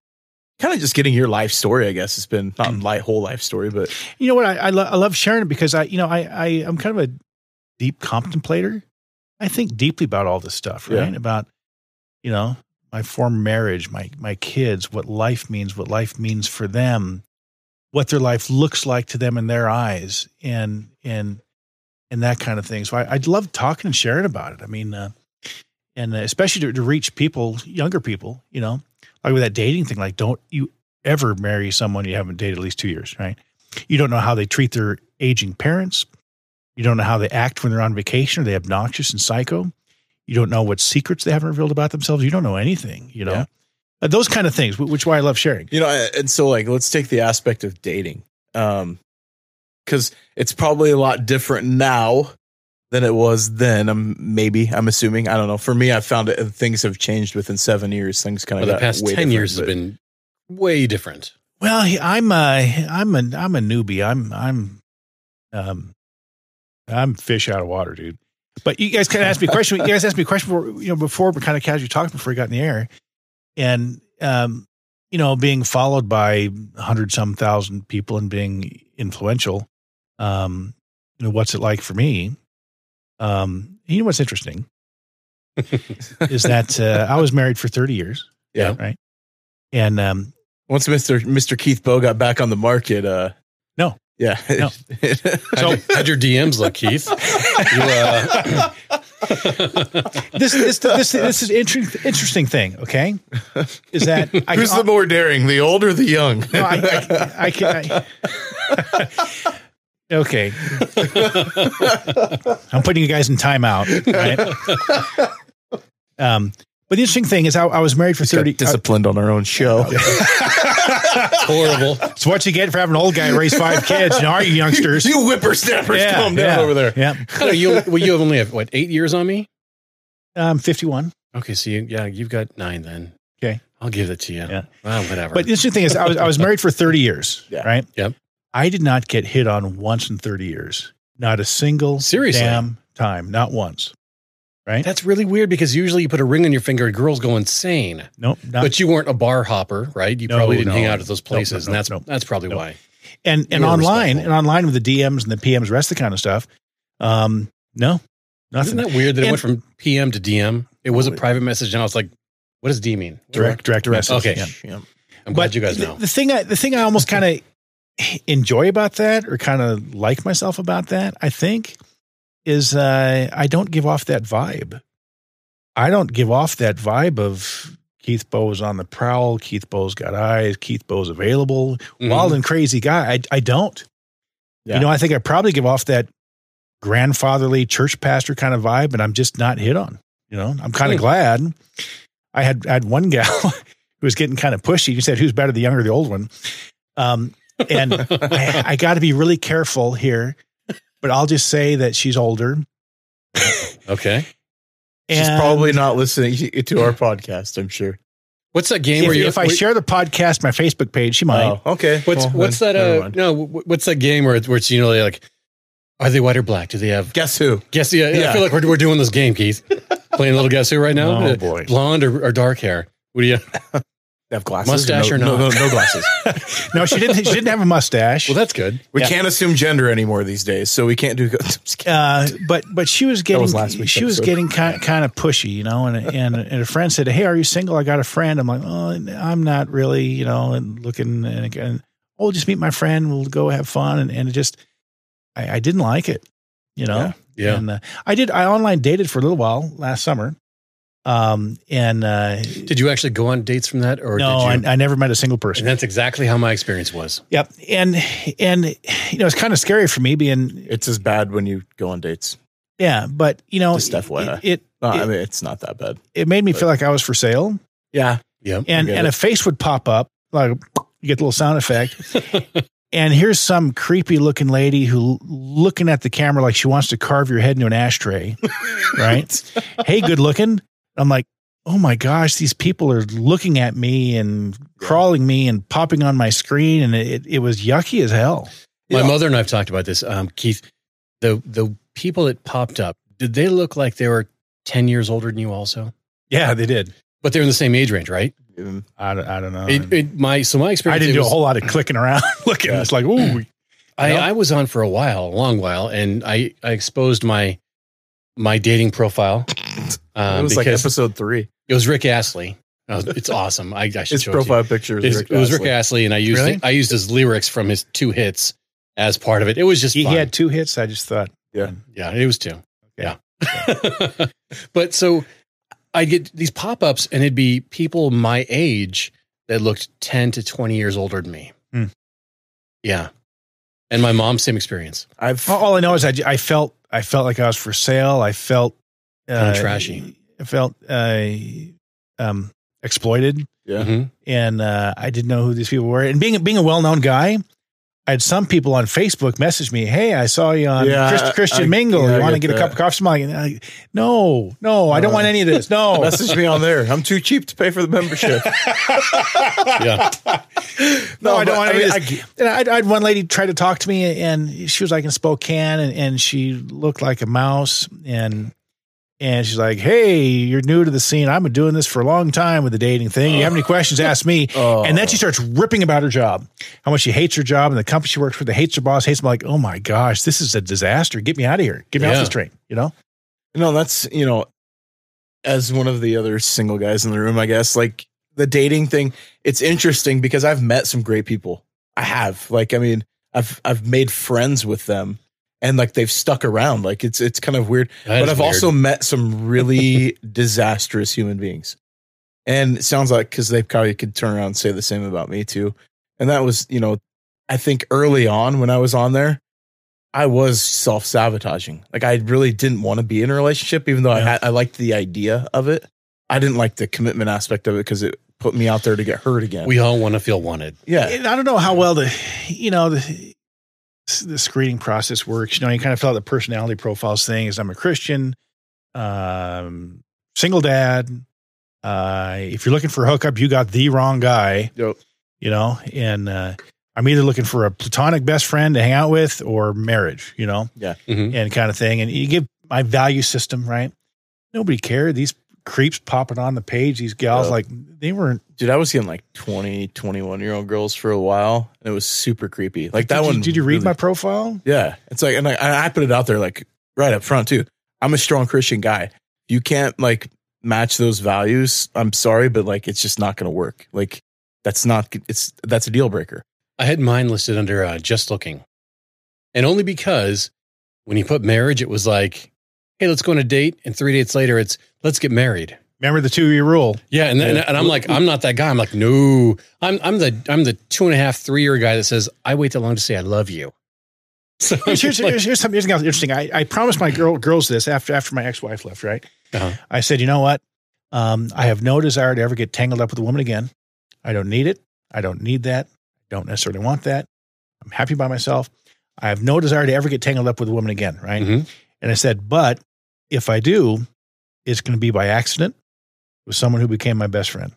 kind of just getting your life story. I guess it's been not my whole life story, but You know what? I I, lo- I love sharing it because I, you know, I, I I'm kind of a deep contemplator. I think deeply about all this stuff, right? Yeah. About you know my former marriage, my my kids, what life means, what life means for them, what their life looks like to them in their eyes, and and and that kind of thing. So I, I love talking and sharing about it. I mean, uh, and especially to, to reach people, younger people, you know, like with that dating thing. Like, don't you ever marry someone you haven't dated at least two years, right? You don't know how they treat their aging parents. You don't know how they act when they're on vacation. Are they obnoxious and psycho? You don't know what secrets they haven't revealed about themselves. You don't know anything, you know? Yeah. Uh, those kind of things, which is why I love sharing. you know, and so like, let's take the aspect of dating. Um, cause it's probably a lot different now than it was then. I'm maybe, I'm assuming, I don't know. For me, I found it, things have changed within seven years. Things kind Well, of the past ten years has been way different. Well, I'm a, I'm a, I'm a newbie. I'm, I'm, um, I'm fish out of water, dude. But you guys kind of asked me a question. You guys asked me a question before, you know, before we kind of casually talked before we got in the air, and um, you know, being followed by hundred some thousand people and being influential. Um, you know, what's it like for me? Um, you know what's interesting is that uh, I was married for thirty years, Yeah. right, and um, Once Mr. Mr. Keith Boe got back on the market, uh, No. yeah, No. So how'd your DMs look, Keith? You, uh, this this this this is interesting interesting thing. Okay, is that I who's can, the more daring, the old or the young? no, I, I, I can. I, okay, I'm putting you guys in timeout. Right? Um, but the interesting thing is, I, I was married for Just got thirty. disciplined on our own show. Horrible. It's what you get for having an old guy raise five kids. You know, are you youngsters? you whippersnappers, Yeah, calm down yeah, over there. Yeah, I know you. Well, you only have what eight years on me. I'm fifty-one. Okay, so you, yeah, you've got nine then. Okay. I'll give it to you. Yeah. Well, whatever. But the interesting thing is, I was I was married for thirty years. Yeah. Right. Yep. I did not get hit on once in thirty years. Not a single Seriously? damn time. Not once. Right. that's really weird because usually you put a ring on your finger and girls go insane. nope. Not, but you weren't a bar hopper, right? You No, probably didn't no. hang out at those places, nope, and that's nope, that's probably nope. why. and and you were online respectful. and online with the DMs and the PMs, rest of the kind of stuff. Um, no, nothing. Isn't that weird that it went from PM to DM? It was a private message, and I was like, "What does D mean?" direct direct message. Okay. Yeah. Yeah. I'm glad you guys the, know. The thing I the thing I almost kind of enjoy about that, or kind of like myself about that, I think, is uh, I don't give off that vibe. I don't give off that vibe of Keith Boe's on the prowl. Keith Boe's got eyes. Keith Boe's available. Mhm. Wild and crazy guy. I I don't. Yeah. You know, I think I probably give off that grandfatherly church pastor kind of vibe, and I'm just not hit on. You know, I'm kind of Hmm. glad. I had I had one gal who was getting kind of pushy. You said, "Who's better, the younger or the old one?" Um, and I, I got to be really careful here, but I'll just say that she's older. Okay. She's And probably not listening to our podcast, I'm sure. What's that game If, where you? if I where- share the podcast, my Facebook page, she might. Oh, okay. what's Well, what's then that? never Uh, mind. no, wh- what's that game where it's, where it's you know like, are they white or black? Do they have? Guess who? Guess yeah. Yeah. I feel like we're we're doing this game, Keith. Playing a little guess who right now? Oh, Uh, boy. blonde or, or dark hair? What do you? They have glasses. Mustache no, or no, not? No, no glasses. No, she didn't. She didn't have a mustache. Well, that's good. We Yeah. can't assume gender anymore these days, so we can't do. I'm uh, but but she was getting was last week's she was getting kind kind of pushy, you know. And and and a friend said, "Hey, are you single? I got a friend." I'm like, "Oh, I'm not really, you know." And looking and again, oh, just meet my friend. We'll go have fun. And and it just, I, I didn't like it, you know. Yeah. And uh, I did. I online dated for a little while last summer. Um and uh, Did you actually go on dates from that, or no, did you? I, I never met a single person. and that's exactly how my experience was. Yep. And and you know, it's kind of scary for me being It's as bad when you go on dates. yeah, but you know, Just FYI. it it, No, I mean, it's not that bad. it made me feel like I was for sale. Yeah. Yeah. and and it. a face would pop up like you get the little sound effect and here's some creepy looking lady who looking at the camera like she wants to carve your head into an ashtray right hey good looking i'm like oh my gosh these people are looking at me and crawling me and popping on my screen and it, it was yucky as hell My Yeah. mother and I've talked about this. Um, Keith, the the people that popped up, did they look like they were ten years older than you? Also, yeah they did but they're in the same age range, right? Um, i don't, I don't know It, it, my so my experience. i didn't it do a whole lot of clicking around looking it's like ooh I, No? I was on for a while, a long while, and I, I exposed my my dating profile. Um, it was like episode three. it was Rick Astley. Uh, It's awesome. I, I should His show profile it picture is Rick it was Rick Astley. Astley, and I used Really? I used his lyrics from his two hits as part of it. It was just he, he had two hits i just thought Yeah. Yeah, it was two. Okay. Yeah. but so I get these pop ups, and it'd be people my age that looked 10 to 20 years older than me. Hmm. Yeah. And my mom, same experience. I've All all I know is I, I felt I felt like I was for sale. I felt uh, Kinda trashy. I felt uh, um, exploited, yeah. Mhm. and uh, I didn't know who these people were. And being being a well known guy, I had some people on Facebook message me, "Hey, I saw you on Yeah, Christ, Christian I- Mingle. yeah, you want to get get a cup of coffee?" I'm like, "No, no, I don't want any of this. No." Message me on there. I'm too cheap to pay for the membership. Yeah. No, I don't want I any mean. And I, I had one lady try to talk to me, and she was like in Spokane, and, and she looked like a mouse, and and she's like, "Hey, you're new to the scene. I've been doing this for a long time with the dating thing. You have any oh. questions? Ask me." Oh. And then she starts ripping about her job, how much she hates her job, and the company she works for, that hates her boss, hates. I'm like, "Oh my gosh, this is a disaster. Get me out of here. Get me off Yeah. this train." You know? No, that's you know, as one of the other single guys in the room, I guess like the dating thing. It's interesting because I've met some great people. I have, like, I mean, I've I've made friends with them, and like they've stuck around. Like it's it's kind of weird. That but I've weird. also met some really disastrous human beings, and it sounds like because they probably could turn around and say the same about me too. And that was, you know, I think early on when I was on there, I was self sabotaging. Like I really didn't want to be in a relationship, even though I had I liked the idea of it. I didn't like the commitment aspect of it because it put me out there to get hurt again. We all want to feel wanted. yeah. And I don't know how well the, you know, the, the screening process works. You know, you kind of fill out the personality profiles thing. Is I'm a Christian, um, single dad. Uh, if you're looking for a hookup, you got the wrong guy. Yep. You know, and uh, I'm either looking for a platonic best friend to hang out with or marriage. You know, Mhm. and kind of thing. And you give my value system right. Nobody cared. These creeps popping on the page. These gals Yep. like they weren't. Dude, I was getting like 20, 21 year old girls for a while. And it was super creepy. Like that did one. You, did you read really- my profile? Yeah. It's like, and I, I put it out there like right up front too. I'm a strong Christian guy. You can't like match those values. I'm sorry, but like it's just not going to work. Like that's not, it's, that's a deal breaker. I had mine listed under uh, just looking. And only because when you put marriage, it was like, hey, let's go on a date. And three dates later, it's let's get married. Remember the two year rule. Yeah. And, then, Yeah. and I'm like, I'm not that guy. I'm like, no, I'm, I'm the, I'm the two and a half, three year guy that says, I wait that long to say I love you. So Here's, here's, like, here's, something here's something interesting. I, I promised my girl girls this after after my ex wife left. Right. Uh-huh. I said, you know what? Um, I have no desire to ever get tangled up with a woman again. I don't need it. I don't need that. I don't necessarily want that. I'm happy by myself. I have no desire to ever get tangled up with a woman again. Right. Mhm. And I said, but if I do, it's going to be by accident with someone who became my best friend.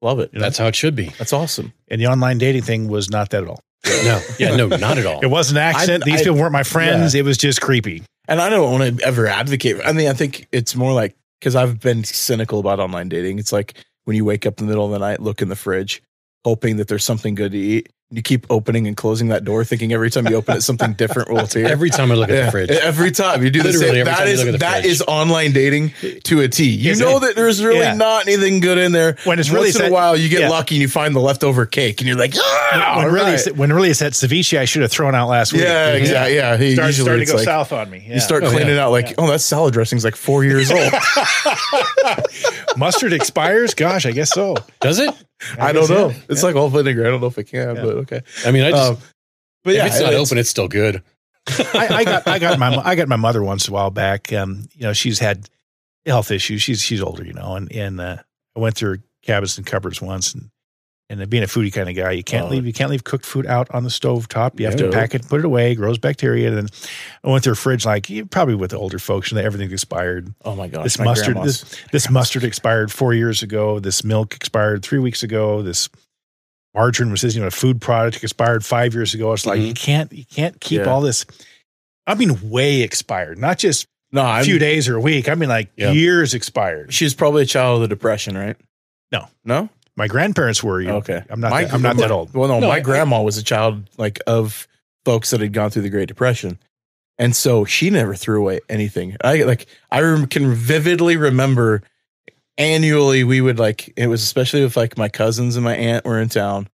Love it. that's how it should be. That's awesome. And the online dating thing was not that at all. No, yeah, no, not at all. It wasn't an accident. I- These I- people weren't my friends. It was just creepy. And I don't want to ever advocate. I mean, I think it's more like because I've been cynical about online dating. It's like when you wake up in the middle of the night, look in the fridge, hoping that there's something good to eat. You keep opening and closing that door, thinking every time you open it, something different will appear. Every time I look at Yeah, the fridge, Every time you do the same. every That time you is look at the that fridge. is online dating to a T. You Is know it? that there's really Yeah. not anything good in there. When it's Once really in set- a while, you get yeah. lucky and you find the leftover cake, and you're like, ah, when all really, right. it's, when really it's that ceviche I should have thrown out last week. yeah, exactly. Yeah, He- Start, usually starting to it's go like- south on me. Yeah. You start Oh, cleaning yeah. out like, oh, that salad dressing's like four years old. mustard expires. Gosh, I guess so. does it? I don't know. yeah. It's like all vinegar. I don't know if it can, Yeah. but okay. I mean, I just, Um, but yeah, if it's not it's- open, it's still good. I, I got I got my I got my mother once a while back. Um, you know, she's had health issues. She's she's older, you know, and and uh, I went through her cabinets and cupboards once, and and being a foodie kind of guy, you can't Oh. leave you can't leave cooked food out on the stove top. You have No. to pack it, put it away, grows bacteria. And then I went through her fridge, like you probably with the older folks, and everything's expired. Oh my gosh, this my mustard grandma's- this, this mustard expired four years ago this milk expired three weeks ago this margarine was you know a food product expired five years ago it's like Mhm. you can't you can't keep Yeah. all this i mean way expired not just no, a I'm, few days or a week i mean like Yeah. years expired She's probably a child of the depression, right? No. no. My grandparents were you Okay, i'm not My- that, i'm not that old Well, no, No, my I- grandma was a child like of folks that had gone through the Great Depression, and so she never threw away anything. I like I can vividly remember annually we would like it was especially if like my cousins and my aunt were in town.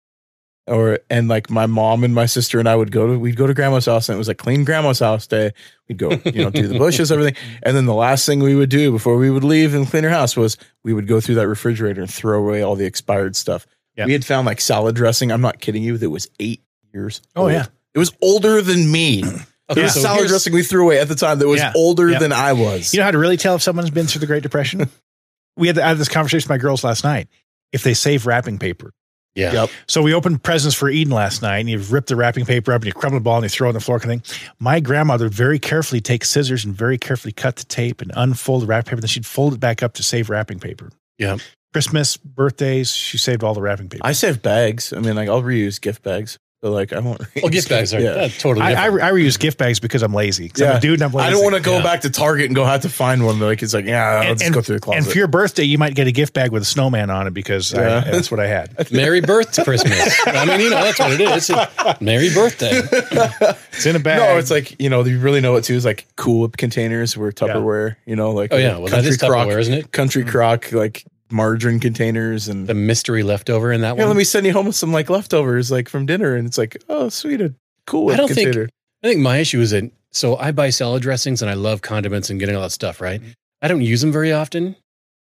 Or and like my mom and my sister and I would go to we'd go to grandma's house and it was like clean grandma's house day. We'd go, you know, do the bushes, everything. And then the last thing we would do before we would leave and clean her house was we would go through that refrigerator and throw away all the expired stuff. Yeah. We had found like salad dressing. I'm not kidding you. That was eight years. Oh, old. yeah. It was older than me. Okay, There was so salad dressing we threw away at the time that was Yeah. older Yeah. than I was. you know how to really tell if someone's been through the great depression we had, I had this conversation with my girls last night if they save wrapping paper Yeah. Yep. So we opened presents for Eden last night, and you rip the wrapping paper up, and you crumble the ball, and you throw it on the floor. Kind of thing. My grandmother very carefully takes scissors and very carefully cut the tape and unfold the wrapping paper. Then she'd fold it back up to save wrapping paper. Yeah. Christmas, birthdays, she saved all the wrapping paper. I save bags. I mean, like I'll reuse gift bags. But like I won't. Well, gift bags are Yeah. uh, totally I, I. I reuse gift bags because I'm lazy. 'Cause I'm Yeah. a dude and I'm lazy. I don't want to go Yeah. back to Target and go have to find one. Like it's like yeah, I'll And- just and- go through the closet. And for your birthday, you might get a gift bag with a snowman on it because I- Yeah. that's what I had. Merry birth to Christmas. I mean, you know, that's what it is. It's Merry birthday. It's in a bag. no, it's like you know you really know it too. Is like cool containers were Tupperware. You know, like Oh, yeah. Well, that country is crock, Tupperware, isn't it? country crock like margarine containers and The mystery leftover in that yeah, one. let me send you home with some like leftovers like from dinner, and it's like oh sweet, a cool I don't think- I think my issue is that so I buy salad dressings and I love condiments and getting all that stuff, right? I don't use them very often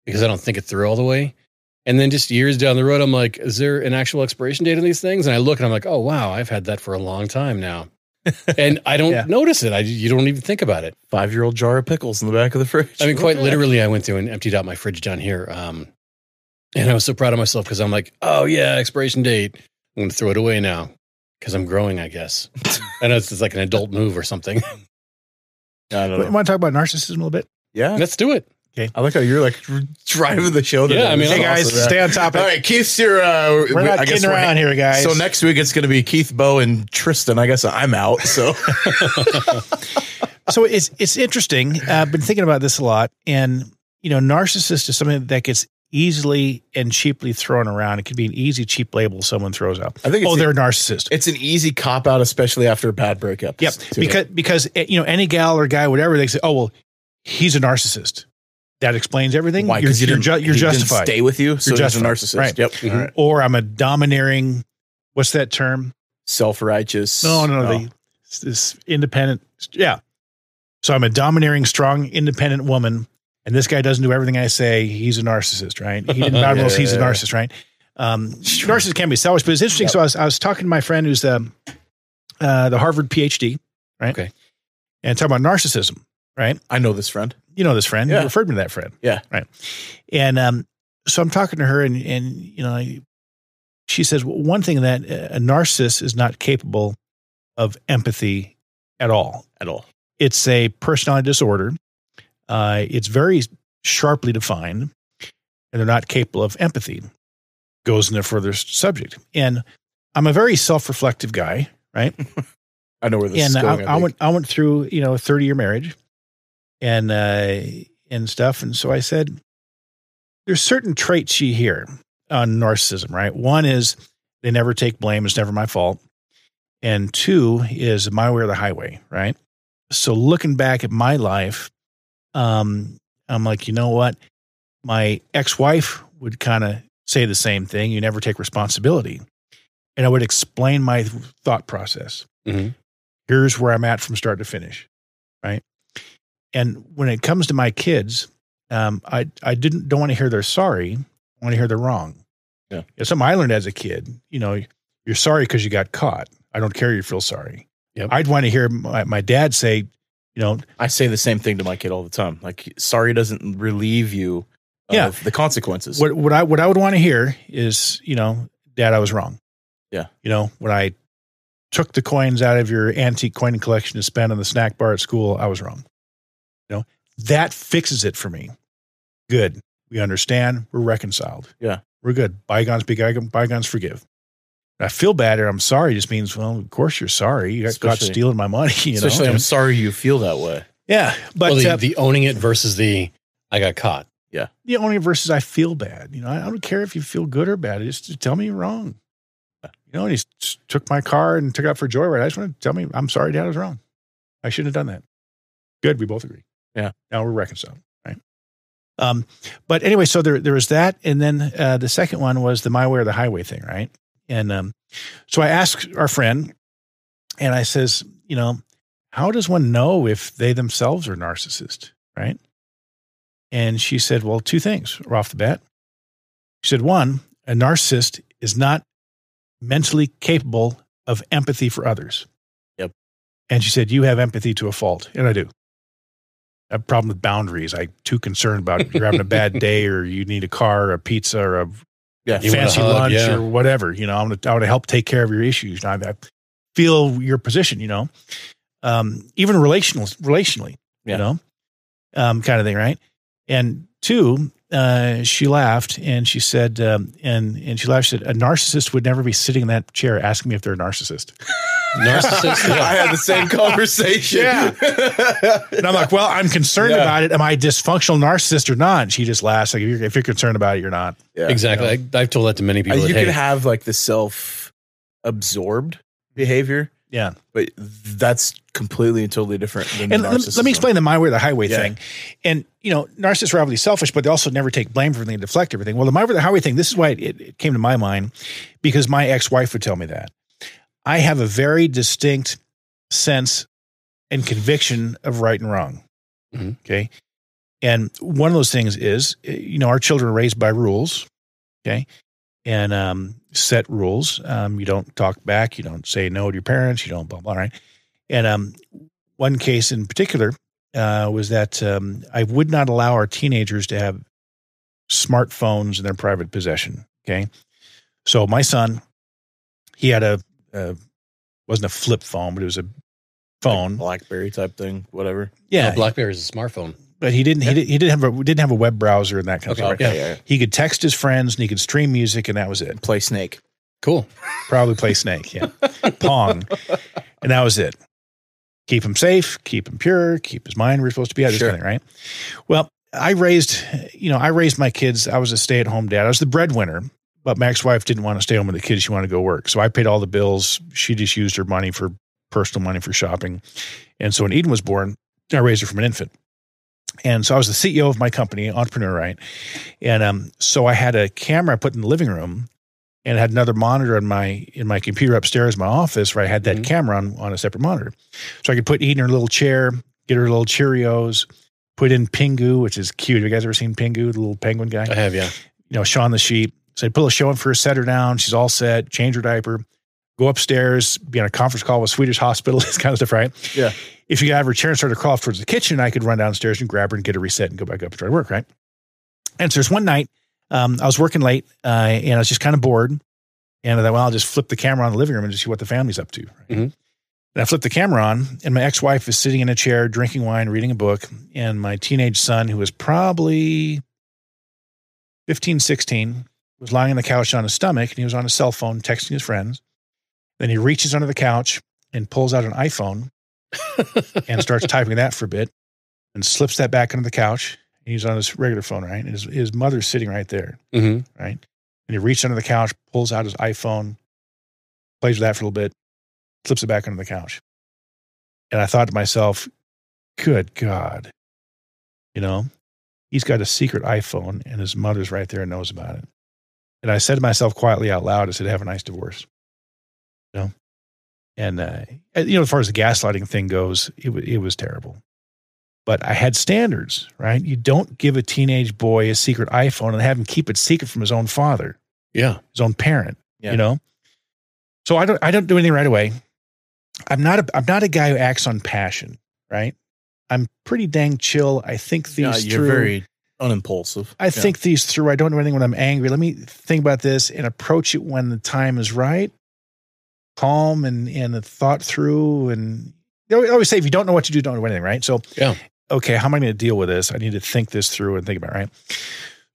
because I don't think it through all the way. And then just years down the road, I'm like, is there an actual expiration date on these things? And I look and I'm like, oh wow, I've had that for a long time now. and I don't Yeah. notice it. I you don't even think about it. Five year old jar of pickles in the back of the fridge. I mean, quite literally, I went through and emptied out my fridge down here, um, and I was so proud of myself because I'm like, oh yeah, expiration date. I'm going to throw it away now because I'm growing. I guess. I know it's, it's like an adult move or something. I don't Want to talk about narcissism a little bit? Yeah. Let's do it. Okay. I like how you're like driving the show. today. Yeah, I mean, This is Hey guys, awesome. stay on topic. All right, Keith's your. Uh, We're not I guess kidding around here, guys. So next week it's going to be Keith, Bo, and Tristan. I guess I'm out. So so it's it's interesting. Uh, I've been thinking about this a lot, and you know, narcissist is something that gets easily and cheaply thrown around. It can be an easy, cheap label someone throws out. I think it's oh, they're a narcissist. it's an easy cop out, especially after a bad breakup. Yep, too. because because eh, you know any gal or guy, whatever, they say, oh well, he's a narcissist. That explains everything. why? You're, Because you you're, ju- you're justified. stay with you, so You're just a narcissist. Right. Yep. Mhm. All right. Or I'm a domineering. What's that term? Self righteous. No, no, no. The, this independent. Yeah. So I'm a domineering, strong, independent woman, and this guy doesn't do everything I say. He's a narcissist, right? He didn't bad rules. He's a narcissist, right? Um, narcissists can be selfish, but it's interesting. So I was, I was talking to my friend who's the uh, the Harvard PhD, right? Okay. And talking about narcissism, right? I know this friend. You know this friend. Yeah. You referred me to that friend. Yeah. Right. And um, so I'm talking to her, and and you know, she says well, one thing that a narcissist is not capable of empathy at all. At all. It's a personality disorder. Uh, it's very sharply defined, and they're not capable of empathy. Goes into further subject, and I'm a very self-reflective guy, right? I know where this and is I, going. I went I went through you know a 30 year marriage and uh and stuff and so I said there's certain traits you hear on narcissism right one is they never take blame it's never my fault and two is my way or the highway right so looking back at my life um I'm like you know what my ex-wife would kind of say the same thing you never take responsibility and I would explain my thought process Mhm. here's where I'm at from start to finish, right? And when it comes to my kids, um, I I didn't don't want to hear they're sorry. I want to hear they're wrong. Yeah. It's something I learned as a kid. You know, you're sorry because you got caught. I don't care you feel sorry. Yep. I'd want to hear my, my dad say, you know, I say the same thing to my kid all the time. Like, sorry doesn't relieve you of Yeah. the consequences. what what I what I would want to hear is, you know, Dad, I was wrong. Yeah. You know, when I took the coins out of your antique coin collection to spend on the snack bar at school, I was wrong. You know, that fixes it for me. Good. We understand. We're reconciled. Yeah. We're good. Bygones be bygones, bygones forgive. I feel bad or I'm sorry just means, well, of course you're sorry. You got caught stealing my money. You Especially, know? I'm sorry you feel that way. yeah. But well, the, uh, the owning it versus the I got caught. Yeah. The only versus I feel bad. You know, I don't care if you feel good or bad. Just tell me you're wrong. You know, and he took my car and took it out for a joyride. I just want to tell me I'm sorry, Dad, I was wrong. I shouldn't have done that. Good, we both agree. Yeah. Now we're reconciled, right? Um, but anyway, so there there was that, and then uh, the second one was the my way or the highway thing, right? And um, so I asked our friend, and I says, you know, how does one know if they themselves are narcissist, right? And she said, well, two things right off the bat. She said, one, a narcissist is not mentally capable of empathy for others. Yep. And she said, you have empathy to a fault. And I do. I have a problem with boundaries. I'm too concerned about you're having a bad day or you need a car or a pizza or a Yeah. You fancy hug, lunch yeah. or whatever. You know, I'm gonna, I want to help take care of your issues. And I, I feel your position. You know, um, even relational, relationally. Yeah. You know, um, kind of thing, right? And two, uh, she laughed and she said, um, and and she laughed. She said, "A narcissist would never be sitting in that chair asking me if they're a narcissist." Narcissist. I had the same conversation. Yeah. And I'm like, "Well, I'm concerned Yeah. about it. Am I a dysfunctional narcissist or not?" And she just laughs. Like, if you're, if you're concerned about it, you're not. Yeah. exactly. I, I've told that to many Uh, people. you that, hey, can have like the self absorbed behavior, Yeah. but that's completely and totally different than And let, let me explain the my way or the highway Yeah. thing. And you know, narcissists are obviously selfish, but they also never take blame for everything and deflect everything. Well, the my way or the highway thing, this is why it, it came to my mind because my ex-wife would tell me that. I have a very distinct sense and conviction of right and wrong. Mhm. Okay. And one of those things is, you know, our children are raised by rules. Okay. And um, set rules. Um, you don't talk back. You don't say no to your parents. You don't blah, blah, right? And um, one case in particular uh, was that um, I would not allow our teenagers to have smartphones in their private possession. Okay. So my son, he had a, a wasn't a flip phone, but it was a phone. Blackberry type thing, whatever. yeah, Oh, BlackBerry is a smartphone. but he didn't. He, did, he didn't have a didn't have a web browser and that kind Okay, of stuff. yeah. He could text his friends and he could stream music and that was it. Play Snake. Cool. Probably play Snake, yeah, Pong, and that was it. Keep him safe, keep him pure, keep his mind where he's supposed to be at. This kind of thing, right? Well, I raised, you know, I raised my kids. I was a stay at home dad. I was the breadwinner, but my ex wife didn't want to stay home with the kids. She wanted to go work, so I paid all the bills. She just used her money for personal money for shopping, and so when Eden was born, I raised her from an infant. And so I was the CEO of my company, entrepreneur, right? And um, so I had a camera put in the living room and I had another monitor in my in my computer upstairs in my office where I had that Mhm. camera on, on a separate monitor. So I could put Eden in her little chair, get her little Cheerios, put in Pingu, which is cute. Have you guys ever seen Pingu, the little penguin guy? I have, yeah. you know, Shaun the sheep. So I'd put a show in for her, set her down. She's all set, change her diaper, go upstairs, be on a conference call with Swedish Hospital, this kind of stuff, right? Yeah. If you got her chair and start to crawl towards the kitchen, I could run downstairs and grab her and get her reset and go back up and try to work, right? And so there's one night, um, I was working late uh, and I was just kind of bored. And I thought, well, I'll just flip the camera on the living room and just see what the family's up to. Right? Mhm. And I flipped the camera on, and my ex wife is sitting in a chair, drinking wine, reading a book. And my teenage son, who was probably 15, 16, was lying on the couch on his stomach and he was on his cell phone texting his friends. Then he reaches under the couch and pulls out an iPhone and starts typing that for a bit and slips that back under the couch. He's on his regular phone, right? And his, his mother's sitting right there, hmm right? And he reaches under the couch, pulls out his iPhone, plays with that for a little bit, slips it back under the couch. And I thought to myself, good God, you know, he's got a secret iPhone and his mother's right there and knows about it. And I said to myself quietly out loud, I said, have a nice divorce. You know? And, uh, you know, as far as the gaslighting thing goes, it, wa- it was terrible. But I had standards, right? You don't give a teenage boy a secret iPhone and have him keep it secret from his own father, Yeah. his own parent, Yeah. you know? So I don't, I don't do anything right away. I'm not a, I'm not a guy who acts on passion, right? I'm pretty dang chill. I think these Yeah, you're through. very unimpulsive. I think these through. I don't do anything when I'm angry. Let me think about this and approach it when the time is right. Calm and and thought through. And they always- say, if you don't know what to do, don't do anything, right? So, Yeah. okay, how am I going to deal with this? I need to think this through and think about it, right.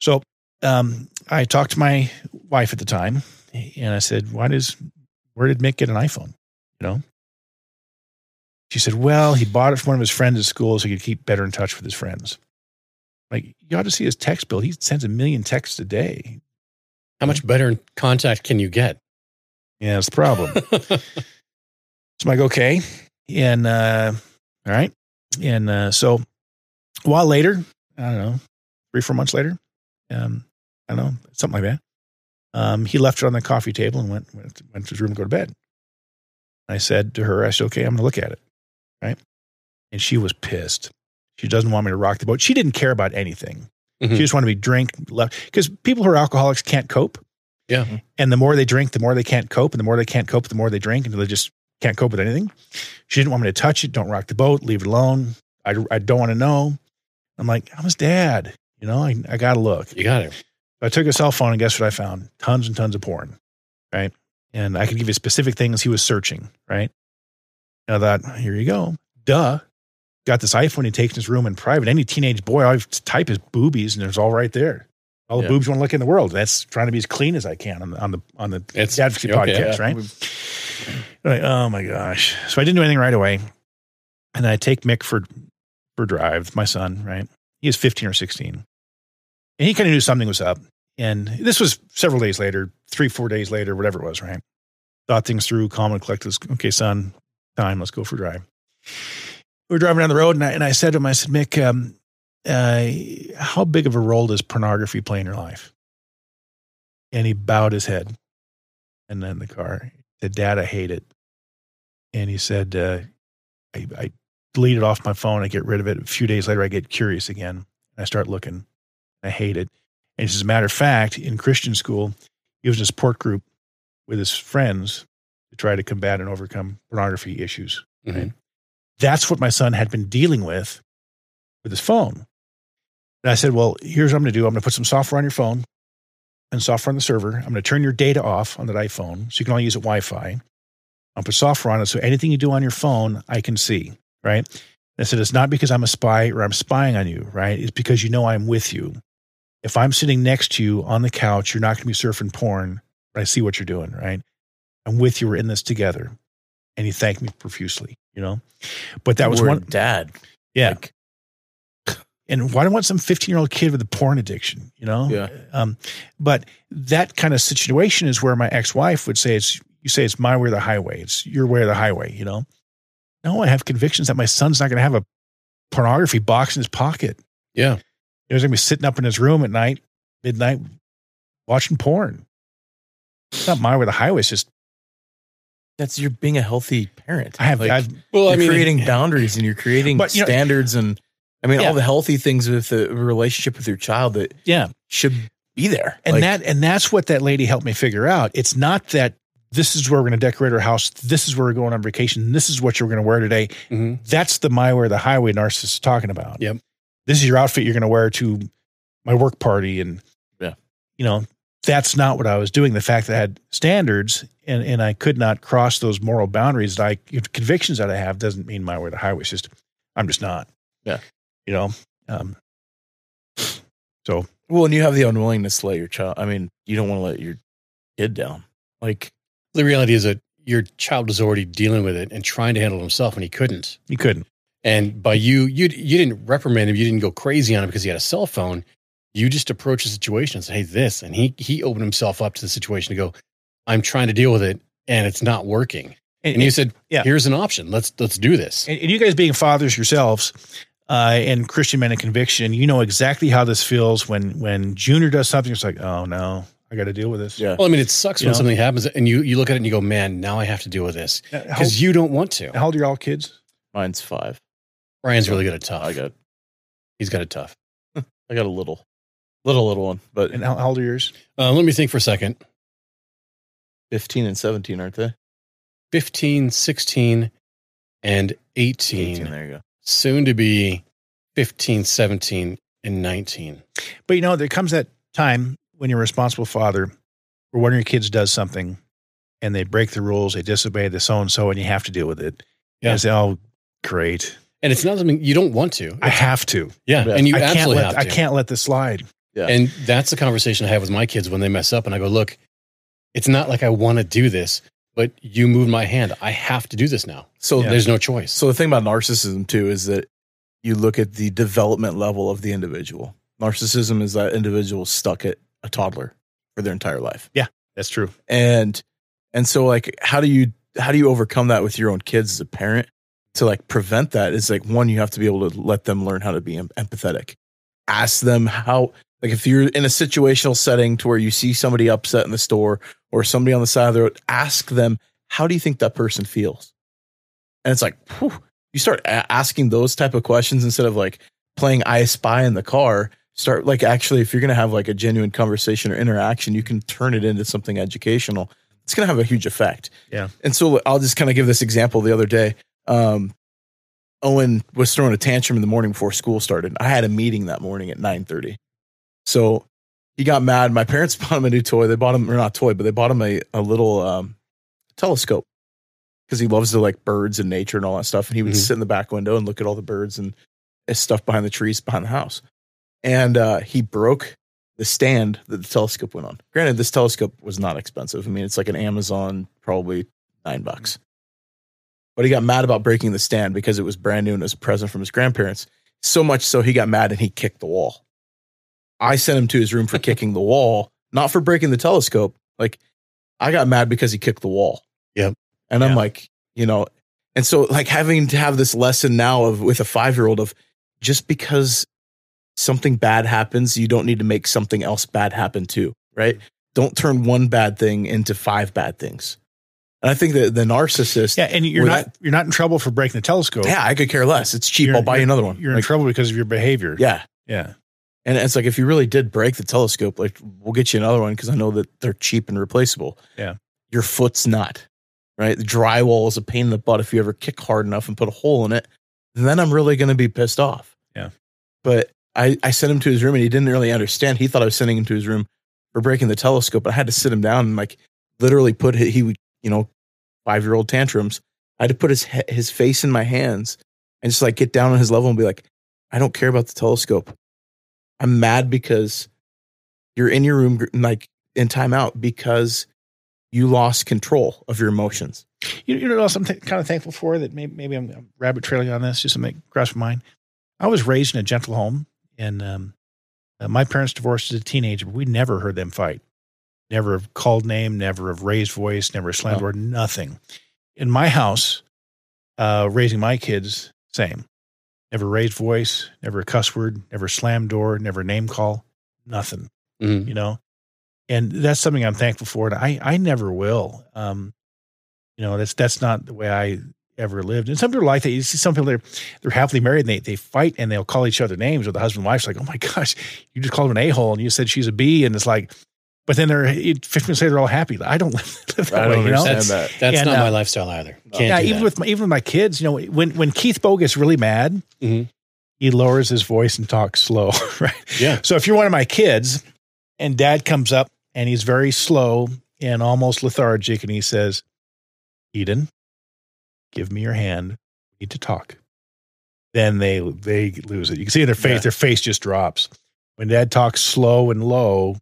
So, um, I talked to my wife at the time, and I said, "Why does where did Mick get an iPhone?" You know. She said, "Well, he bought it from one of his friends at school so he could keep better in touch with his friends." Like you ought to see his text bill. He sends a million texts a day. How much better in contact can you get? Yeah, that's the problem. so I'm like, okay. And uh all right. And uh so a while later, I don't know, three, four months later, um, I don't know, something like that. Um, he left it on the coffee table and went went, went to his room to go to bed. I said to her, I said, okay, I'm gonna look at it. Right. And she was pissed. She doesn't want me to rock the boat. She didn't care about anything. Mhm. She just wanted to be drink left because people who are alcoholics can't cope. Yeah. And the more they drink, the more they can't cope. And the more they can't cope, the more they drink until they just can't cope with anything. She didn't want me to touch it. Don't rock the boat. Leave it alone. I, I don't want to know. I'm like, I'm his dad. You know, I, I got to look. You got it. I took a cell phone and guess what I found? Tons and tons of porn. Right. And I could give you specific things he was searching. Right. And I thought, here you go. Duh. Got this iPhone he takes in his room in private. Any teenage boy, I type his boobies and it's all right there. All the Yeah. boobs you want to look in the world. That's trying to be as clean as I can on the on the on the It's- Dadvocacy okay, podcast, yeah. right? Like, oh my gosh. So I didn't do anything right away. And I take Mick for for drive, my son, right? He was 15 or 16. And he kind of knew something was up. And this was several days later, three, four days later, whatever it was, right? Thought things through, calm and collected. Okay, son, time, let's go for a drive. We were driving down the road, and I, and I said to him, I said, Mick, um, uh, how big of a role does pornography play in your life? And he bowed his head. And then the car he said, Dad, I hate it. And he said, uh, I, I delete it off my phone. I get rid of it. A few days later, I get curious again. And I start looking. I hate it. And as a matter of fact, in Christian school, he was in a support group with his friends to try to combat and overcome pornography issues. Mhm. That's what my son had been dealing with with his phone. And I said, Well, here's what I'm going to do I'm going to put some software on your phone and software on the server. I'm going to turn your data off on that iPhone so you can only use it Wi Fi. I'll put software on it so anything you do on your phone, I can see. Right. I said, It's not because I'm a spy or I'm spying on you. Right. It's because you know I'm with you. If I'm sitting next to you on the couch, you're not going to be surfing porn. But I see what you're doing. Right. I'm with you. We're in this together. And he thanked me profusely, you know? But that was Word one. dad. Yeah. Like, and why do I want some 15 year old kid with a porn addiction? You know? Yeah. Um, but that kind of situation is where my ex wife would say, it's, you say it's my way or the highway. It's your way or the highway, you know? No, I have convictions that my son's not going to have a pornography box in his pocket. Yeah. He was going to be sitting up in his room at night, midnight, watching porn. It's not my way or the highway. It's just, that's you're being a healthy parent. I have, Like, I've, Well, you're I mean, creating boundaries and you're creating But, you know- standards and I mean Yeah. all the healthy things with the relationship with your child that yeah. should be there. And Like, that and that's what that lady helped me figure out. It's not that this is where we're going to decorate our house. This is where we're going on vacation. This is what you're going to wear today. Mhm. That's the my wear the highway narcissist is talking about. Yep. This is your outfit you're going to wear to my work party, and Yeah. you know that's not what I was doing. The fact that I had standards and and I could not cross those moral boundaries that I convictions that I have doesn't mean my way the highway. It's just I'm just not. Yeah. You know. Um, so well, and you have the unwillingness to let your child I mean, you don't want to let your kid down. Like the reality is that your child was already dealing with it and trying to handle it himself, and he couldn't. he couldn't. And by you, you you didn't reprimand him. You didn't go crazy on him because he had a cell phone. You just approached the situation and said, "Hey, this," and he he opened himself up to the situation to go. I'm trying to deal with it, and it's not working. And you said, yeah. here's an option. Let's let's do this." and, and you guys being fathers yourselves uh, and Christian men in conviction, you know exactly how this feels when when Junior does something. It's like, oh no, I got to deal with this. yeah. Well, I mean, it sucks You when know? something happens and you you look at it and you go, "Man, now I have to deal with this," because you don't want to. how old are your all kids? Mine's five. Ryan's really good at tough. I got He's got it tough. I got a little little little one, but And how, how old are yours? Uh, let me think for a second. 15 and 17, aren't they? 15, 16, and 18. There you go. Soon to be 15, 17, and 19. But you know, there comes that time when you're a responsible father, where one of your kids does something, and they break the rules, they disobey the so and so, and you have to deal with it. Yeah. And say, oh, great, And it's not something you don't want to. I have to. yeah, Yeah. and you I can't absolutely let have I can't let this slide. Yeah. And that's the conversation I have with my kids when they mess up. And I go, look, it's not like I want to do this, but you moved my hand. I have to do this now. So Yeah. There's no choice. So the thing about narcissism too is that you look at the development level of the individual. Narcissism is that individual stuck at a toddler for their entire life. Yeah, that's true. And and so like how do you how do you overcome that with your own kids as a parent to like prevent that is like one you have to be able to let them learn how to be empathetic. Ask them how like if you're in a situational setting to where you see somebody upset in the store or somebody on the side of the road, ask them how do you think that person feels? And it's like whew, you start a- asking those type of questions instead of like playing I spy in the car. Start like actually, if you're going to have like a genuine conversation or interaction, you can turn it into something educational. It's going to have a huge effect. Yeah. And so I'll just kind of give this example the other day. Um, Owen was throwing a tantrum in the morning before school started. I had a meeting that morning at 9:30. So he got mad. My parents bought him a new toy. They bought him or not toy, but they bought him a, a little um, telescope because he loves to like birds and nature and all that stuff. And he would Mhm. sit in the back window and look at all the birds and stuff behind the trees behind the house. And uh, he broke the stand that the telescope went on. Granted, this telescope was not expensive. I mean, it's like an Amazon, probably nine bucks. But he got mad about breaking the stand because it was brand new and it was a present from his grandparents. So much so he got mad and he kicked the wall. I sent him to his room for kicking the wall, not for breaking the telescope. Like I got mad because he kicked the wall. Yep. And I'm like, you know, and so like having to have this lesson now of with a five year old of just because something bad happens, you don't need to make something else bad happen too, right? Don't turn one bad thing into five bad things. And I think that the narcissist, Yeah, and you're not you're not in trouble for breaking the telescope. yeah, I could care less. It's cheap. I'll buy you another one. You're in trouble because of your behavior. yeah. yeah. And it's like if you really did break the telescope, like we'll get you another one because I know that they're cheap and replaceable. Yeah. Your foot's not. right? The drywall is a pain in the butt if you ever kick hard enough and put a hole in it. Then I'm really going to be pissed off. Yeah. But I, I sent him to his room and he didn't really understand. He thought I was sending him to his room for breaking the telescope, but I had to sit him down and like literally put he, he would, you know, five year old tantrums. I had to put his his face in my hands and just like get down on his level and be like, I don't care about the telescope. I'm mad because you're in your room like in timeout because you lost control of your emotions. You, you know what else I'm th- kind of thankful for that maybe, maybe I'm, I'm rabbit trailing on this just make grasp my mind. I was raised in a gentle home, and um, uh, my parents divorced as a teenager, but we never heard them fight. Never have called name, never have raised voice, never slammed Oh. door, nothing. In my house, uh, raising my kids, same. Never raised voice, never a cuss word, never slammed door, never name call, nothing Mhm. you know and that's something i'm thankful for and i i never will um you know that's that's not the way i ever lived and some people like that you see some people they're they're happily married and they, they fight and they'll call each other names or the husband and wife's like oh my gosh you just called him an a-hole and you said she's a b and it's like but then they're 15 minutes later they're all happy i don't live, live that I way don't you know That's, that. that's And, not uh, my lifestyle either. Can't yeah do even that. with my, even with my kids you know when when keith boe gets really mad Mhm. he lowers his voice and talks slow right yeah. so if you're one of my kids and dad comes up and he's very slow and almost lethargic and he says, Eden, give me your hand. We need to talk. Then they they lose it. You can see in their face, Yeah. their face just drops. When dad talks slow and low,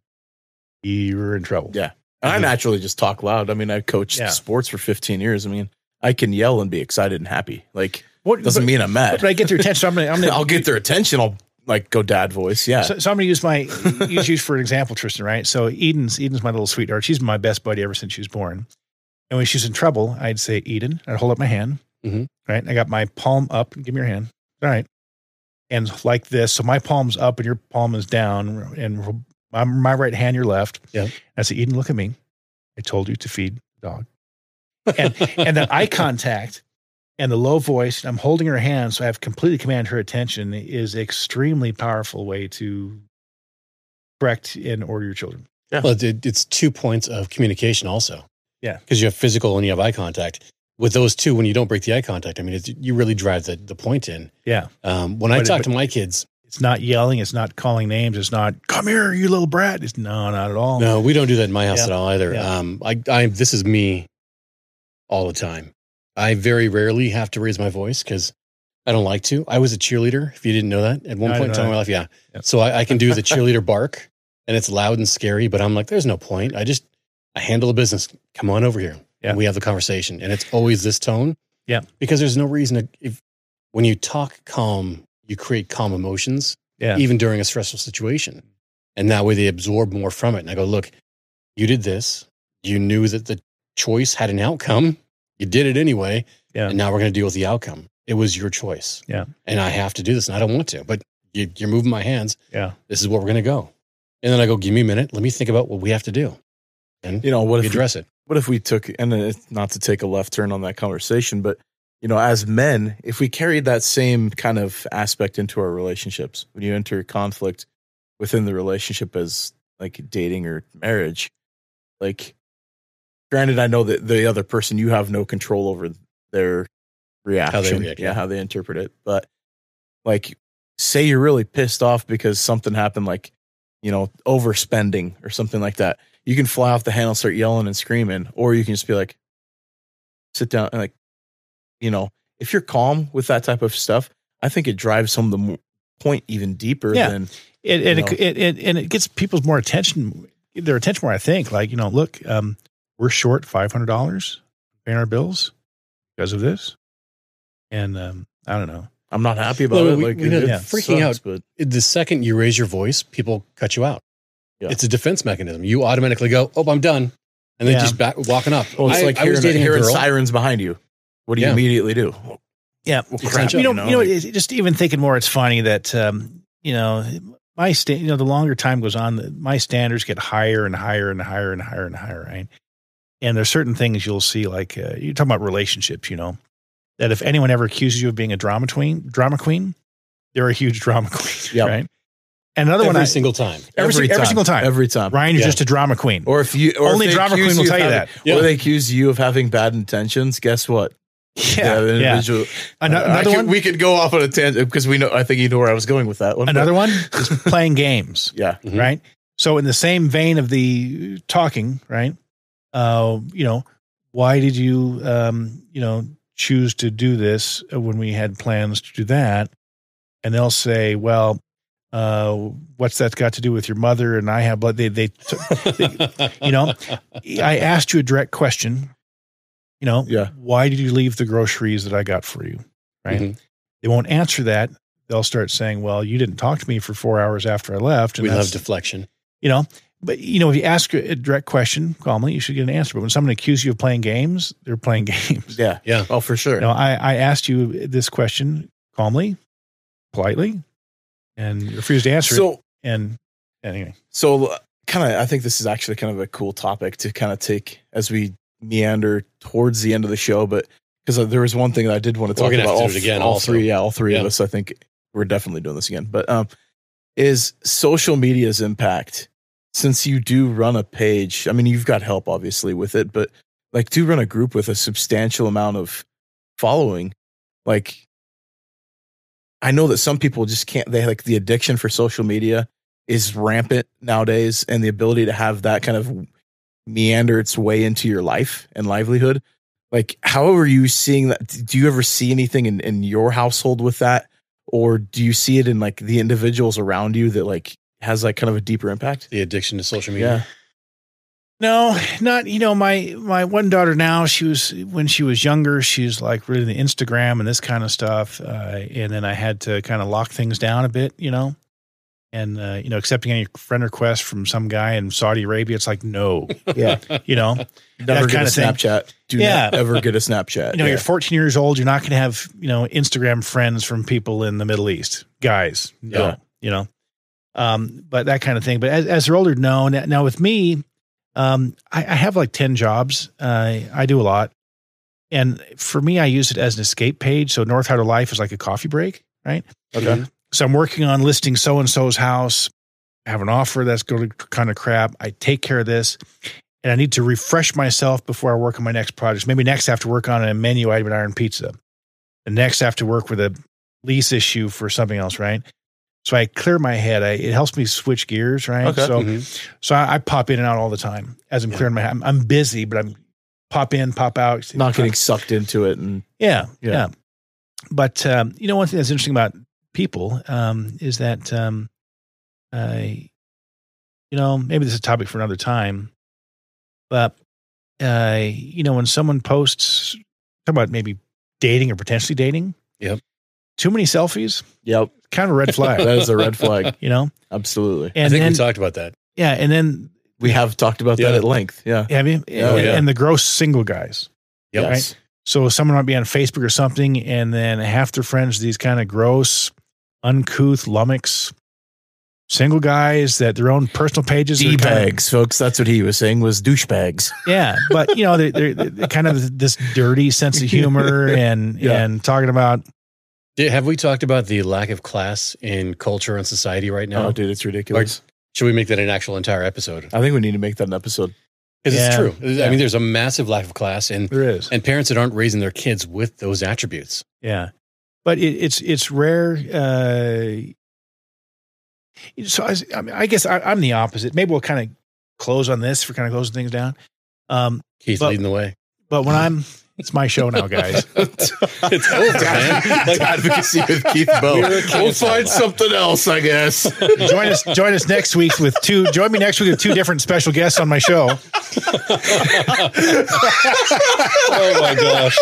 you're in trouble. Yeah. And I naturally just talk loud. I mean, I coached Yeah. sports for 15 years. I mean, I can yell and be excited and happy. Like, What doesn't but, mean I'm mad. but I get their attention. I'm gonna, I'm gonna I'll get their attention. I'll like go dad voice. Yeah. So, so I'm going to use my use you for an example, Tristan. Right? So Eden's Eden's my little sweetheart. She's my best buddy ever since she was born. And when she's in trouble, I'd say, "Eden," I'd hold up my hand. Mhm. Right? I got my palm up. Give me your hand. All right. And like this, so my palm's up and your palm is down, and my, my right hand, your left. Yeah. I say, Eden, look at me. I told you to feed the dog. And and that eye contact and the low voice, I'm holding her hand, so I have completely command her attention, is extremely powerful way to correct and order your children. Yeah. Well, it, it's two points of communication also. Yeah. Because you have physical and you have eye contact. With those two, when you don't break the eye contact, I mean, it's, you really drive the, the point in. Yeah. Um, when I But- talk but- to my kids, It's not yelling, it's not calling names, it's not come here, you little brat. It's no, not at all. no, we don't do that in my house Yeah. at all either. Yeah. Um, I, I, this is me all the time. I very rarely have to raise my voice because I don't like to. I was a cheerleader. If you didn't know that, at one I point in time in my life, yeah. Yeah. So I, I can do the cheerleader bark, and it's loud and scary. But I'm like, there's no point. I just I handle the business. Come on over here. Yeah. We have the conversation, and it's always this tone. Yeah. Because there's no reason to. If when you talk calm, you create calm emotions, Yeah. even during a stressful situation, and that way they absorb more from it. And I go, look, you did this. You knew that the choice had an outcome. You did it anyway. Yeah. And now we're going to deal with the outcome. It was your choice. Yeah. And I have to do this and I don't want to, but you, you're moving my hands. Yeah. This is where we're going to go. And then I go, give me a minute. Let me think about what we have to do. And You know, what we if we, address it. what if we took and it's not to take a left turn on that conversation, but you know, as men, if we carried that same kind of aspect into our relationships, when you enter conflict within the relationship as like dating or marriage, like granted, I know that the other person you have no control over their reaction, react, yeah, yeah. how they interpret it, but like say you're really pissed off because something happened, like you know, overspending or something like that. You can fly off the handle, start yelling and screaming, or you can just be like, sit down and like, you know, if you're calm with that type of stuff, I think it drives home the point even deeper Yeah. than It, and, it, it, it, and it gets people's more attention, their attention more, I think. Like, you know, look, um, we're short $500 paying our bills because of this. And um, I don't know. I'm not happy about Well, it. we- like we know it that freaking sucks, out- but The second you raise your voice, people cut you out. Yeah. It's a defense mechanism. You automatically go, oh, I'm done. And then Yeah. just back, walking up. well, it's I, like I was hearing, dating a hearing girl. sirens behind you. What do you immediately do? Yeah. Well, It's crap, not- you know, know, you know, like- just even thinking more, it's funny that, um, you know, my sta- you know, the longer time goes on, the- my standards get higher and higher and higher and higher and higher, right? And there's certain things you'll see, like uh, you're talking about relationships, you know, that if anyone ever accuses you of being a drama queen, drama queen, they're a huge drama queen, Yep. right? And another every one, I, single time. every, every, time. single time, Every time. Ryan, you're Yeah. just a drama queen. Or if you or Only if drama queen will tell you having- that. Yeah. Or they accuse you of having bad intentions. Guess what? Yeah, the yeah. individual- Ano- I Another could- one, We could go off on a tangent because we know. I think you know where I was going with that one. but- another one is playing games. Yeah. Mhm. right? So in the same vein of the talking, right? Uh, you know, why did you, um, you know, choose to do this when we had plans to do that? And they'll say, well, uh, what's that got to do with your mother? And I have blood. They, they, you know, I asked you a direct question. You know, Yeah. why did you leave the groceries that I got for you? Right. Mhm. They won't answer that. They'll start saying, well, you didn't talk to me for four hours after I left. And we love deflection. you know but you know if you ask a direct question calmly you should get an answer but when someone accuses you of playing games they're playing games Yeah. Yeah. Oh, for sure. you know i i asked you this question calmly politely and you refused to answer it so and anyway so kind of i think this is actually kind of a cool topic to kind of take as we meander towards the end of the show but because there was one thing that i did want to talk about all, again all three yeah all three of us i think we're definitely doing this again but um is social media's impact since you do run a page i mean you've got help obviously with it but like do run a group with a substantial amount of following? Like i know that some people just can't they like the addiction for social media is rampant nowadays and the ability to have that kind of meander its way into your life and livelihood? Like how are you seeing that? Do you ever see anything in, in your household with that? Or do you see it in like the individuals around you that like has like kind of a deeper impact? The addiction to social media. no not you know my my one daughter now she was when she was younger she's like really the instagram and this kind of stuff uh, and then i had to kind of lock things down a bit you know and uh, you know accepting any friend request from some guy in saudi arabia it's like no yeah you know never get a of thing. snapchat do Yeah. not ever get a snapchat you know, yeah. you're 14 years old. You're not going to have, you know, Instagram friends from people in the Middle East, guys. No, Yeah. you know, um, but that kind of thing. But as, as they're older, no. Now, now with me, um, I, I have like 10 jobs. Uh, I do a lot. And for me, I use it as an escape page. So North Idaho Life is like a coffee break, right? okay So I'm working on listing so and so's house. I have an offer that's going to kind of crap. I take care of this, and I need to refresh myself before I work on my next project. Maybe next I have to work on a menu item at Iron Pizza. The next I have to work with a lease issue for something else, right? So I clear my head. I, it helps me switch gears, right? Okay. So Mhm. so I, I pop in and out all the time as I'm Yeah. clearing my head. I'm, I'm busy, but I'm pop in, pop out. not getting sucked into it and Yeah, Yeah. yeah. But um, you know, one thing that's interesting about people um, is that um, I, you know, maybe this is a topic for another time, but uh, you know, when someone posts, talk about maybe dating or potentially dating. Yep. Too many selfies, yep kind of a red flag. that is a red flag you know, absolutely I and think then we talked about that. yeah, and then we have talked about that at length yeah have you? Oh, and, yeah. and the gross single guys. Yep. Yes. So someone might be on Facebook or something, and then half their friends, these kind of gross, uncouth lummox, single guys that their own personal pages. are D kinda- bags, folks. That's what he was saying was douchebags. yeah, but you know they're, they're, they're kind of this dirty sense of humor and Yeah. and talking about Did, have we talked about the lack of class in culture and society right now? Oh, dude, it's ridiculous. Should we make that an actual entire episode? I think we need to make that an episode. Because Yeah. it's true. I mean, there's a massive lack of class and there is. and parents that aren't raising their kids with those attributes. Yeah, but it, it's it's rare. Uh, so I, I, mean, I guess I, I'm the opposite. Maybe we'll kind of close on this for kind of closing things down. Um, Keith leading the way. but when I'm, it's my show now, guys. It's over, man. Like, Dadvocacy with Keith Boe. We were We'll find something else, I guess. join us join us next week with two join me next week with two different special guests on my show oh my gosh.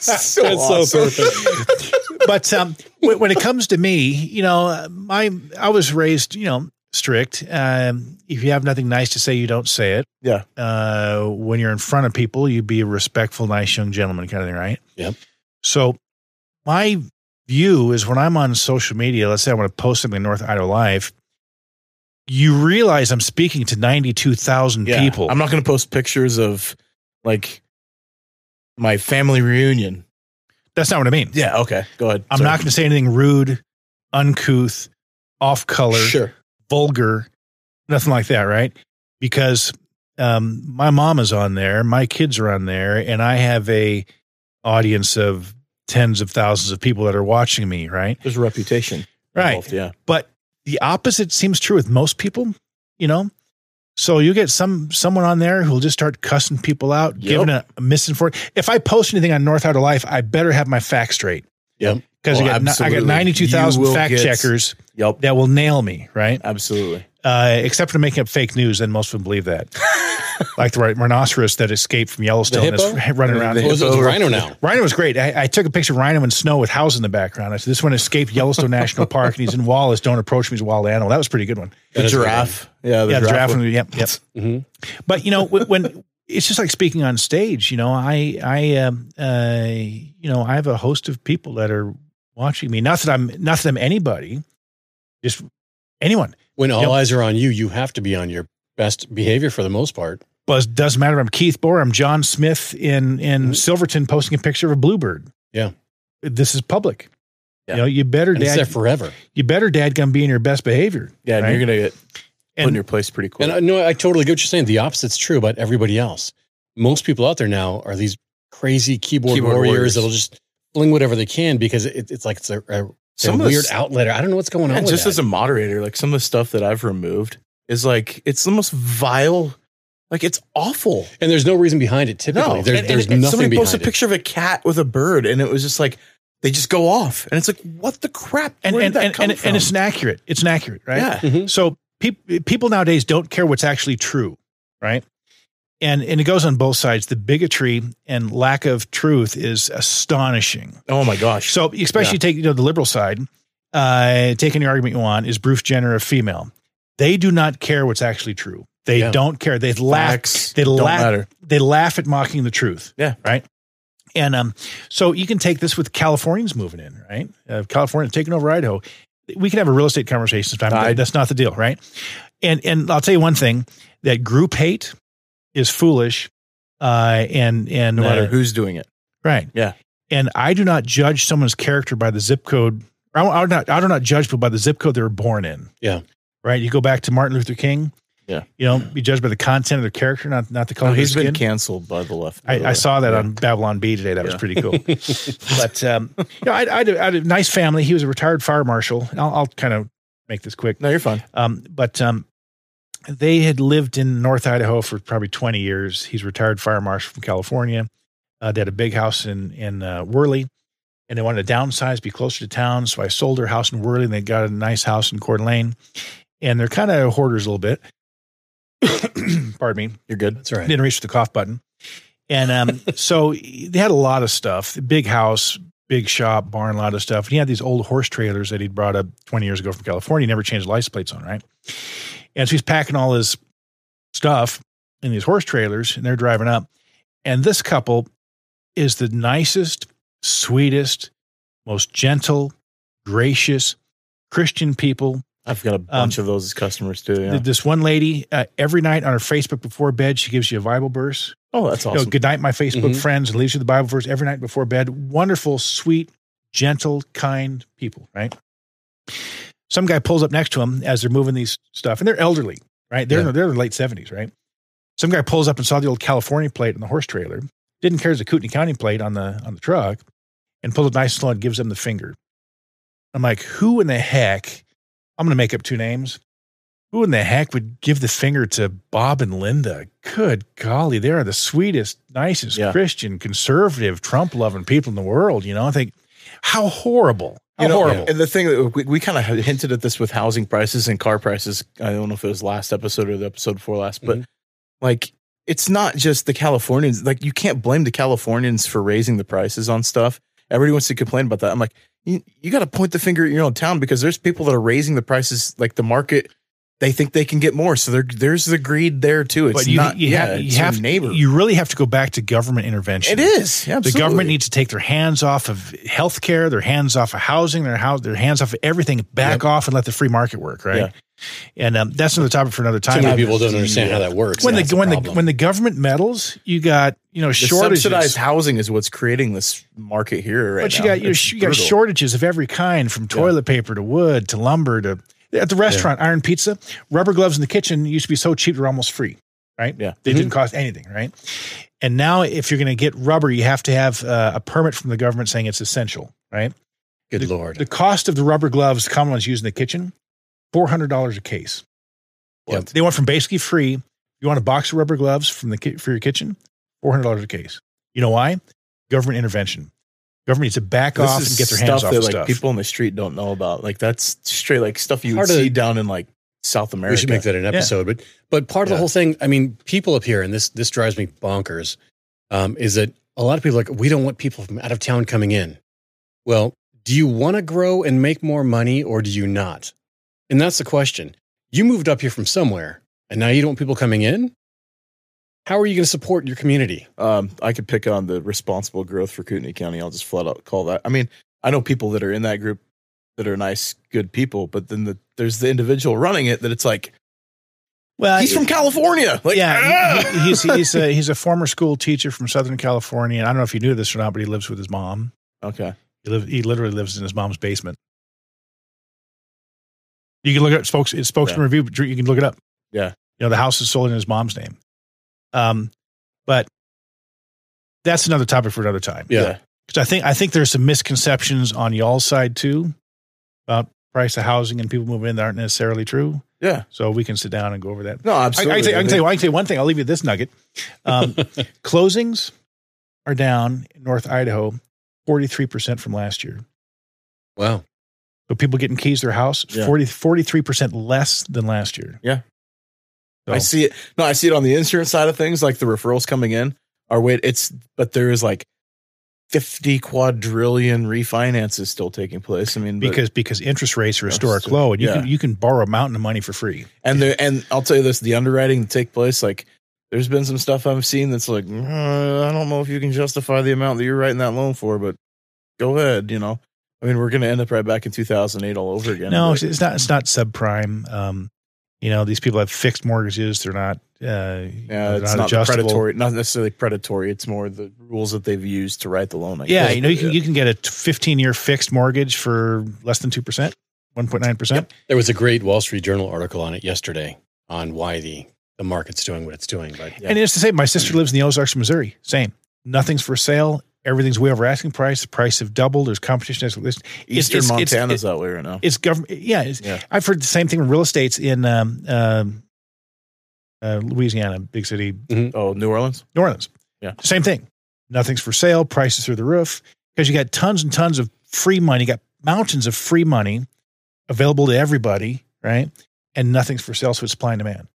so That's so perfect. but um when, when it comes to me you know my i was raised you know strict um if you have nothing nice to say you don't say it Yeah. uh when you're in front of people you be a respectful nice young gentleman kind of thing right Yep. so my view is when i'm on social media let's say i want to post something in north idaho life you realize i'm speaking to 92000 Yeah. people I'm not going to post pictures of like my family reunion. that's not what i mean Yeah. Okay. Go ahead. I'm Sorry. not going to say anything rude uncouth, off color, Sure. Vulgar, nothing like that, right? Because um, my mom is on there, my kids are on there, and I have a audience of tens of thousands of people that are watching me, right? There's a reputation. Right. involved, yeah. But the opposite seems true with most people, you know. So you get some someone on there who'll just start cussing people out, Yep. giving a, a misinformation. If I post anything on North Idaho Life, I better have my facts straight Yep. because Oh, I got I got absolutely. ninety two thousand fact get- checkers Yep. that will nail me, right? Absolutely. Uh, except for making up fake news, and most of them believe that. like the right rhinoceros that escaped from Yellowstone The that's running around. The What was it? It was a rhino now. Rhino was great. I, I took a picture of Rhino in snow with houses in the background. I said, "This one escaped Yellowstone National Park, and he's in Wallace. Don't approach me. He's a wild animal." That was a pretty good one. The is a giraffe. Yeah. The yeah, the giraffe. one. one, Yep, yep. Mhm. But you know, when, when it's just like speaking on stage. You know, I, I, um, uh, you know, I have a host of people that are watching me. Not that I'm, not that I'm anybody, just anyone. When all Yep. eyes are on you, you have to be on your best behavior for the most part. But it doesn't matter. I'm Keith Boe. I'm John Smith in in mm-hmm. Silverton posting a picture of a bluebird. Yeah. This is public. Yeah. You know, you better And dad, there forever. you better dad gonna be in your best behavior. Yeah. And right? you're going to get put in your place pretty quick. And I no, I totally get what you're saying. The opposite's true about everybody else. Most people out there now are these crazy keyboard, Keyboard warriors, warriors. that'll just fling whatever they can because it, it's like it's a, a, Some of weird s- outlet. I don't know what's going on. With just that. as a moderator, like some of the stuff that I've removed is like it's the most vile. Like it's awful. and there's no reason behind it. Typically, No, There- and- there's and- and nothing Somebody behind posted it. a picture of a cat with a bird, and it was just like they just go off, and it's like, what the crap? and Where and did that and, come and, from? and it's inaccurate. It's inaccurate, right? yeah, Mhm. So peop people nowadays don't care what's actually true, right? And and it goes on both sides. The bigotry and lack of truth is astonishing. Oh my gosh. So especially take you know the liberal side, uh, take any argument you want. Is Bruce Jenner a female? They do not care what's actually true. They Yeah. don't care. They laugh. They laugh. matter. They laugh at mocking the truth. Yeah. Right. And um, so you can take this with Californians moving in, right? Uh, California taking over Idaho. We can have a real estate conversation sometime. That's not the deal, right? And and I'll tell you one thing: that group hate is foolish. Uh, and and no matter uh, who's doing it. Right. Yeah. And I do not judge someone's character by the zip code. I, I, do not, I do not judge people by the zip code they were born in. Yeah. Right. You go back to Martin Luther King. Yeah. You know, be judged by the content of their character, not not the color Oh, of he's their been skin. canceled by the left. by the I, I saw that Yeah. on Babylon Bee today. That was pretty cool. but um, you know, I, I, had a, I had a nice family. He was a retired fire marshal. I'll, I'll kind of make this quick. No, you're fine. Um, but um, they had lived in North Idaho for probably 20 years. He's retired fire marshal from California. Uh, they had a big house in in uh, Worley, and they wanted to downsize, be closer to town. So I sold their house in Worley, and they got a nice house in Coeur d'Alene. And they're kind of hoarders a little bit. Pardon me You're good. That's right. didn't reach the cough button. And um, so they had a lot of stuff, big house, big shop, barn, a lot of stuff. And he had these old horse trailers that he'd brought up 20 years ago from California. He never changed license plates on, right? And so he's packing all his stuff in these horse trailers and they're driving up. And this couple is the nicest, sweetest, most gentle, gracious Christian people I've got a bunch of those as customers too. Yeah. this one lady uh, every night on her Facebook before bed, she gives you a Bible verse. oh, that's You know, awesome. good night, my Facebook Mhm. friends, and leaves you the Bible verse every night before bed. Wonderful, sweet, gentle, kind people, right? Some guy pulls up next to him as they're moving these stuff, and they're elderly, right? They're Yeah. they're in the late seventies, right? Some guy pulls up and saw the old California plate on the horse trailer, didn't care as a Kootenai County plate on the on the truck, and pulls up nice and slow and gives them the finger. I'm like, who in the heck? I'm going to make up two names. Who in the heck would give the finger to Bob and Linda? Good golly, they are the sweetest, nicest Yeah. Christian, conservative, Trump loving people in the world. You know, I think, how horrible. How you know, horrible. and the thing that we, we kind of hinted at this with housing prices and car prices. I don't know if it was last episode or the episode before last, but Mhm. like it's not just the Californians. Like you can't blame the Californians for raising the prices on stuff. Everybody wants to complain about that. I'm like, you, you got to point the finger at your own town because there's people that are raising the prices. Like the market, they think they can get more. So there, there's the greed there too. It's but you, not. you yeah, have, you it's have neighbor. You really have to go back to government intervention. it is. Yeah, The government needs to take their hands off of healthcare, their hands off of housing, their house, their hands off of everything. Back Yep. off and let the free market work. Right. Yeah. And um, that's another topic for another time. Too many people don't understand how that works. when the when the problem. when the government meddles, you got you know The shortages. subsidized housing is what's creating this market here right but you now. got you, know, you got shortages of every kind, from toilet paper to wood to lumber to at the restaurant, iron pizza, rubber gloves in the kitchen used to be so cheap they're almost free, right? Yeah. they didn't cost anything, right? And now, if you're going to get rubber, you have to have uh, a permit from the government saying it's essential, right? good the, lord. The cost of the rubber gloves, common ones used in the kitchen, four hundred dollars a case. Yep. They went from basically free. You want a box of rubber gloves from the ki- for your kitchen, four hundred dollars a case. You know why? Government intervention. Government needs to back This off and get their hands stuff off that the like stuff. people in the street don't know about. Like that's straight like stuff you would of see the- down in like South America. We should make that an episode. But but part of the Yeah. whole thing, I mean, people up here, and this this drives me bonkers, um, is that a lot of people are like we don't want people from out of town coming in. Well, do you want to grow and make more money, or do you not? And that's the question. You moved up here from somewhere, and now you don't want people coming in. How are you going to support your community? Um, I could pick on the responsible growth for Kootenai County. I'll just flat out call that. I mean, I know people that are in that group that are nice, good people, but then the, there's the individual running it that it's like well, he's from California. Like, yeah, ah! he- he- he's he's a, he's a former school teacher from Southern California. And I don't know if you knew this or not, but he lives with his mom. okay. He live, he literally lives in his mom's basement. You can look at spokes it's spokesman Yeah. review. but You can look it up. Yeah. you know the house is sold in his mom's name. Um, but that's another topic for another time. Yeah. because I think I think there's some misconceptions on y'all's side too about price of housing and people moving in that aren't necessarily true. Yeah. So we can sit down and go over that. No, I, I, absolutely. can tell, I, can tell you, I can tell you one thing. I'll leave you this nugget. Um, closings are down in North Idaho 43% from last year. Wow. So people getting keys to their house, Yeah. 40, 43% less than last year. Yeah. So, I see it. No, I see it on the insurance side of things, like the referrals coming in are wait. It's but there is like fifty quadrillion refinances still taking place. I mean, but- because because interest rates are historic low and you yeah. can you can borrow a mountain of money for free. and the and I'll tell you this: the underwriting to take place, like there's been some stuff I've seen that's like "Uh, I don't know if you can justify the amount that you're writing that loan for, but go ahead. You know, I mean, we're going to end up right back in 2008 all over again. No, it's not it's not subprime. Um, you know, these people have fixed mortgages. They're not uh, yeah, it's they're not the adjustable. predatory, not necessarily predatory. It's more the rules that they've used to write the loan. I Yeah, guess. you know, you can, you can get a 15 year fixed mortgage for less than 2%, 1.9%. There was a great Wall Street Journal article on it yesterday on why the the market's doing what it's doing. But Yeah. And it's the same. My sister lives in the Ozarks, Missouri. Same. Nothing's for sale. Everything's way over asking price. The price have doubled. There's competition. It's, it's, Eastern it's- it's- Montana's that way right now. it's government. Yeah, it's, Yeah. I've heard the same thing. In real estate's in um, um, uh, Louisiana, big city, Oh, New Orleans. New Orleans. Yeah. Same thing. Nothing's for sale. Prices through the roof because you got tons and tons of free money. You got mountains of free money available to everybody, right? And nothing's for sale. So it's supply and demand.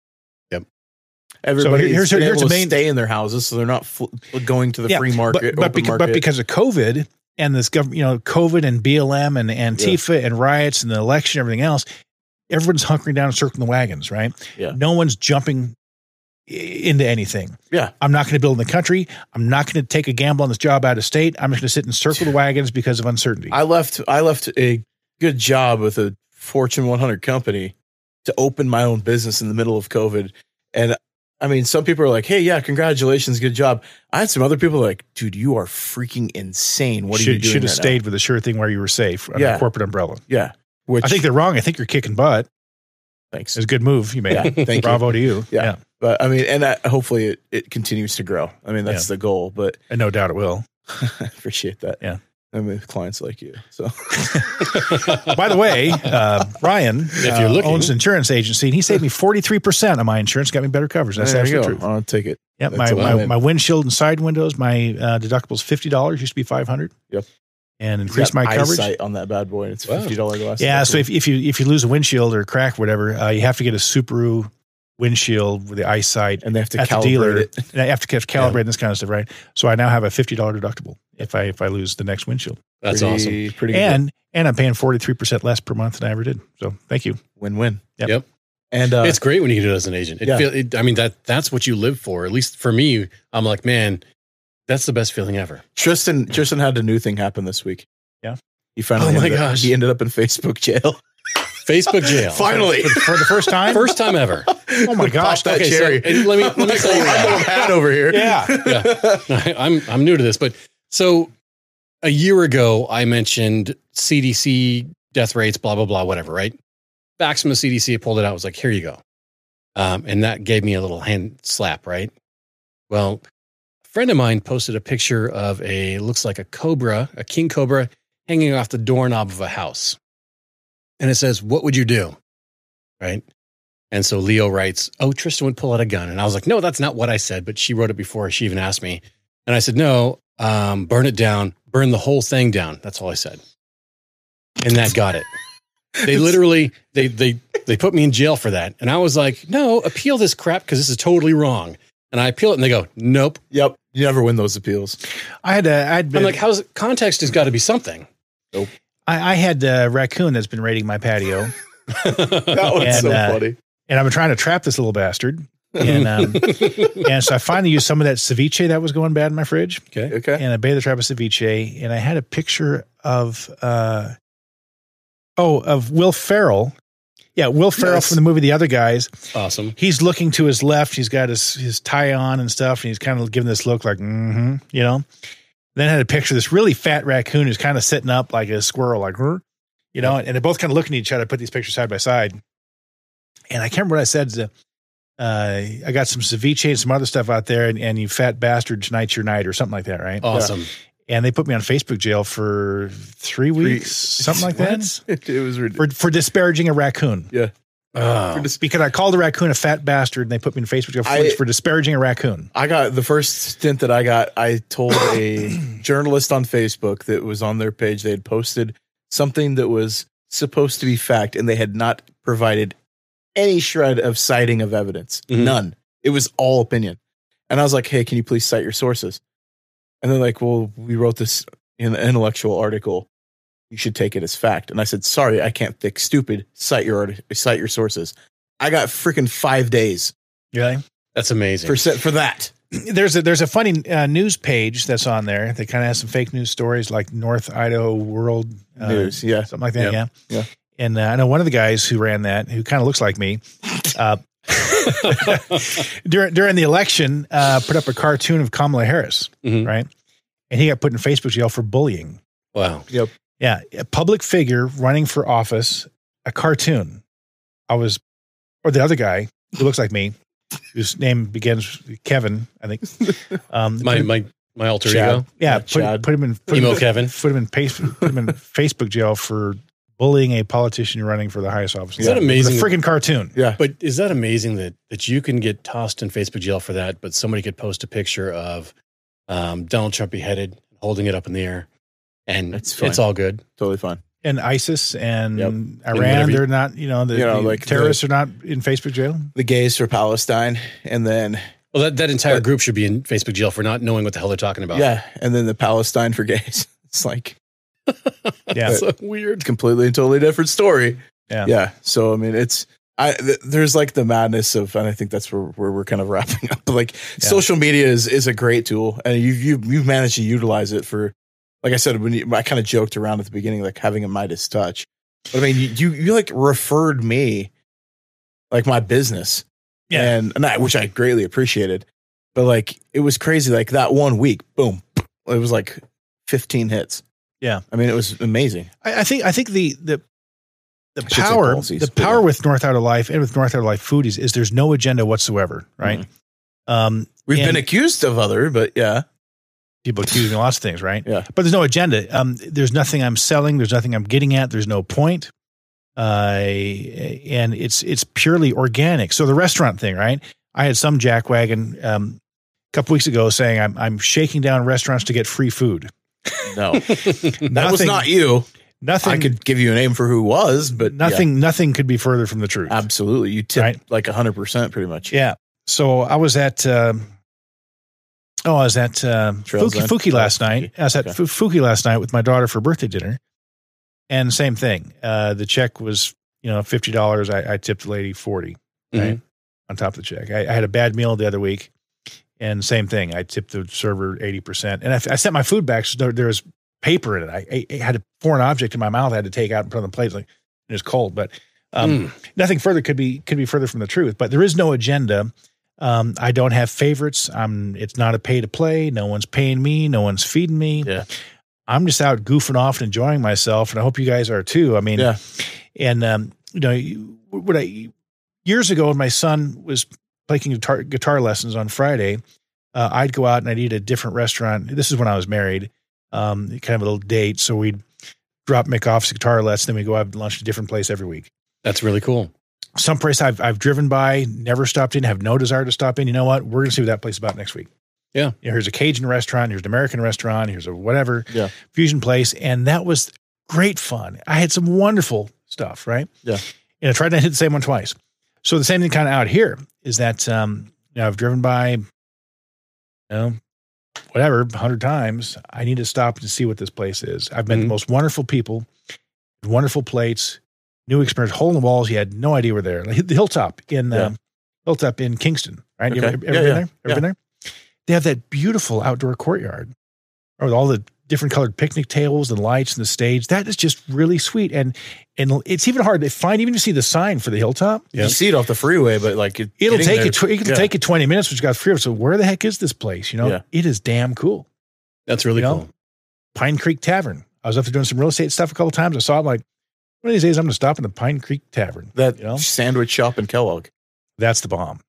Everybody here's- here's, here's able the to main- stay in their houses, so they're not fl- going to the Yeah, free market. but, but, beca- but because of COVID and this government, you know, COVID and BLM and Antifa and riots and the election, and everything else, everyone's hunkering down and circling the wagons, right? Yeah. No one's jumping into anything. Yeah. I'm not going to build in the country. I'm not going to take a gamble on this job out of state. I'm just going to sit and circle the wagons because of uncertainty. I left, I left a good job with a Fortune 100 company to open my own business in the middle of COVID, and I mean, some people are like, "Hey, yeah, congratulations, good job." I had some other people like, "Dude, you are freaking insane. What are you should doing?" should have right now?" stayed with the sure thing where you were safe under Yeah. corporate umbrella. Yeah, which I think they're wrong. I think you're kicking butt. thanks. It's a good move you made. Yeah, thank you. Bravo to you. Yeah. yeah. But I mean, and I, hopefully it, it continues to grow. I mean, that's the goal. But And no doubt it will. Appreciate that. Yeah. I mean, clients like you. So By the way, uh, Ryan if you're looking. owns an insurance agency, and he saved me 43% of my insurance, got me better coverage. That's there you absolutely true. I'll take it. Yep, That's my, my, my windshield and side windows, my uh, deductible's $50, used to be 500 Yep. And He's increased my coverage. on that bad boy, and it's Wow. fifty dollar glass. Yeah, so if, if you if you lose a windshield or crack, or whatever, uh, you have to get a Subaru windshield with the eyesight and they have to at the calibrate dealer. it. And I have to get calibrate and this kind of stuff, right? So I now have a fifty dollar deductible if I if I lose the next windshield, That's awesome. pretty, Pretty good. and and I'm paying forty three percent less per month than I ever did. So thank you. win win. Yep. Yep. And uh, it's great when you do it as an agent. It Yeah. feel, it, I mean that that's what you live for. At least for me, I'm like, man, that's the best feeling ever. Tristan Tristan had a new thing happen this week. Yeah. He finally. Oh my ended up- gosh. he ended up in Facebook jail. Facebook jail. Finally, for the first time. First time ever. oh my gosh! that Okay, so cherry. and let me let me tell you I know why. I'm hat over here. yeah, yeah, I'm I'm new to this, but so a year ago I mentioned CDC death rates, blah blah blah, whatever. Right? Facts from the CDC, I pulled it out. Was like, here you go, um, and that gave me a little hand slap. Right? Well, a friend of mine posted a picture of a looks like a cobra, a king cobra, hanging off the doorknob of a house, and it says, "What would you do?" Right? And so Leo writes, Oh, Tristan would pull out a gun. And I was like, No, that's not what I said. But she wrote it before she even asked me. And I said, No, um, burn it down, burn the whole thing down. That's all I said. And that got it. They literally they they they put me in jail for that. And I was like, No, appeal this crap because this is totally wrong. And I appeal it and they go, Nope. Yep. You never win those appeals. I had a, I'd been, I'm like, how's context has got to be something. I, I had a raccoon that's been raiding my patio, That was And, so uh, funny. and I've been trying to trap this little bastard. And um, and so I finally used some of that ceviche that was going bad in my fridge, okay. Okay. and I bathed the trap with ceviche, and I had a picture of uh, oh of Will Ferrell. Yeah, Will Ferrell Yes. from the movie The Other Guys. Awesome. He's looking to his left. He's got his his tie on and stuff, and he's kind of giving this look like, mm-hmm, you know. Then had a picture of this really fat raccoon who's kind of sitting up like a squirrel, like, you know, and they're both kind of looking at each other. I put these pictures side by side, and I can't remember what I said. to- Uh, I got some ceviche and some other stuff out there, and, and you fat bastard, tonight's your night, or something like that, right? Awesome. And they put me on Facebook jail for three weeks, something like that, It, it was ridiculous. for for disparaging a raccoon. Yeah. Oh. Because I called a raccoon a fat bastard, and they put me in Facebook jail for, I- for disparaging a raccoon. I got the first stint that I got. I told a journalist on Facebook that was on their page. They had posted something that was supposed to be fact, and they had not provided any shred of citing of evidence. Mhm. None. It was all opinion. And I was like, "Hey, can you please cite your sources?" And they're like, "Well, we wrote this in an intellectual article. You should take it as fact." And I said, "Sorry, I can't think stupid. Cite your cite your sources." I got freaking five days Really? That's amazing. for for that. there's a there's a funny uh, news page that's on there that kind of has some fake news stories like North Idaho World uh, News, yeah. something like that. Yep. Yeah, Yeah. And uh, I know one of the guys who ran that, who kind of looks like me, uh, during during the election, uh, put up a cartoon of Kamala Harris, Mhm. right? And he got put in Facebook jail for bullying. wow. Yeah, a public figure running for office, a cartoon. I was, or the other guy who looks like me, whose name begins Kevin, I think. Um, My my my alter Chad. ego. yeah, Yeah, put, put him in put Emo him, Kevin. put him in pace, put him in Facebook jail for bullying a politician running for the highest office. Is that amazing? It's a freaking cartoon. Yeah. But is that amazing that that you can get tossed in Facebook jail for that, but somebody could post a picture of um, Donald Trump beheaded, holding it up in the air, and That's it's, all good. Totally fine. And ISIS and Yep. Iran, whatever you- they're not, you know, the, You know, the like terrorists are not in Facebook jail. The gays for Palestine, and then Well, that, that entire But- group should be in Facebook jail for not knowing what the hell they're talking about. yeah, and then the Palestine for gays. It's like Yeah. Uh, so weird. completely and totally different story. Yeah. yeah. So I mean, it's I th- there's like the madness of, and I think that's where, where we're kind of wrapping up. Like Yeah. social media is is a great tool, and you've you've you've managed to utilize it for, like I said, when you, I kind of joked around at the beginning, like having a Midas touch. But I mean, you you, you like referred me, like my business, Yeah. and and I, which I greatly appreciated. But like it was crazy. Like that one week, boom, it was like 15 hits. Yeah. I mean, it was amazing. I, I think I think the the the power policies, the power yeah. with North Idaho Life and with North Idaho Life Foodies is there's no agenda whatsoever, right? Um, We've been accused of other, but yeah, people accuse me of lots of things, right? Yeah. But there's no agenda. Um, there's nothing I'm selling. There's nothing I'm getting at. There's no point. Uh, and it's it's purely organic. So the restaurant thing, right? I had some jackwagon um, a couple weeks ago saying I'm I'm shaking down restaurants to get free food. no, that was not you. Nothing. I could give you a name for who was, but yeah, nothing. Nothing could be further from the truth. absolutely, you tipped Right. like hundred percent, pretty much. Yeah. So I was at, um, oh, I was at uh, Fuki, Fuki last Oh, night. I was at Okay. Fuki last night with my daughter for birthday dinner. And same thing. Uh, the check was, you know, $50. I, I tipped the lady 40 right, Mhm. on top of the check. I, I had a bad meal the other week. And same thing. I tipped the server 80%. And I, I sent my food back. So there, there was paper in it. I, I, had a foreign object in my mouth I had to take out and put on the plate. Like, it was cold. But Um, Nothing further could be could be further from the truth. But there is no agenda. Um, I don't have favorites. I'm. It's not a pay to play. No one's paying me. No one's feeding me. Yeah. I'm just out goofing off and enjoying myself, and I hope you guys are too. I mean, Yeah. and um, you know, what I years ago when my son was taking guitar guitar lessons on Friday, uh, I'd go out and I'd eat at a different restaurant. This is when I was married, um, kind of a little date. So we'd drop Mick off his guitar lesson, then we go out to lunch at a different place every week. That's really cool. Some place I've I've driven by, never stopped in, have no desire to stop in. You know what? We're gonna see what that place is about next week. Yeah. You know, here's a Cajun restaurant, here's an American restaurant, here's a whatever Yeah. fusion place. And that was great fun. I had some wonderful stuff, right? Yeah. And I tried to hit the same one twice. So the same thing kind of out here is that um, you know, I've driven by, you know, whatever, hundred times. I need to stop and see what this place is. I've met the Mhm. most wonderful people, wonderful plates, new experience, hole in the walls. You had no idea were there. Like the hilltop in Yeah. um, hilltop in Kingston, right? You Okay. ever, ever Yeah, been yeah. there? Ever Yeah. been there? They have that beautiful outdoor courtyard with all the different colored picnic tables and lights and the stage. That is just really sweet. And and it's even hard to find, even to see the sign for the hilltop. You see it off the freeway, but like it, It'll take there- you. Tw- it'll yeah. take you twenty minutes, but you got free. So where the heck is this place? You know, Yeah. it is damn cool. That's really You know? cool. Pine Creek Tavern. I was up there doing some real estate stuff a couple times. I saw it. I'm like, one of these days I'm going to stop in the Pine Creek Tavern. that you know? sandwich shop in Kellogg. That's the bomb.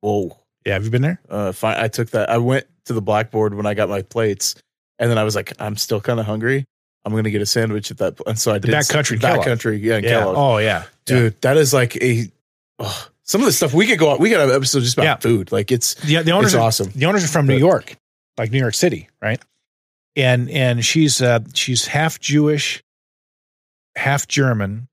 Whoa. Yeah, have you been there? Uh, fi- I took that. I went to the blackboard when I got my plates, and then I was like, I'm still kind of hungry. I'm gonna get a sandwich at that. And so I The did back Kellogg. country, yeah, in yeah. Kellogg. Oh yeah, dude, that is like a. Oh, some of the stuff we could go. out We got an episode just about Yeah. food. Like it's Yeah. The, owners it's are, awesome. The owners are from New York, like New York City, right? And and she's uh, she's half Jewish, half German,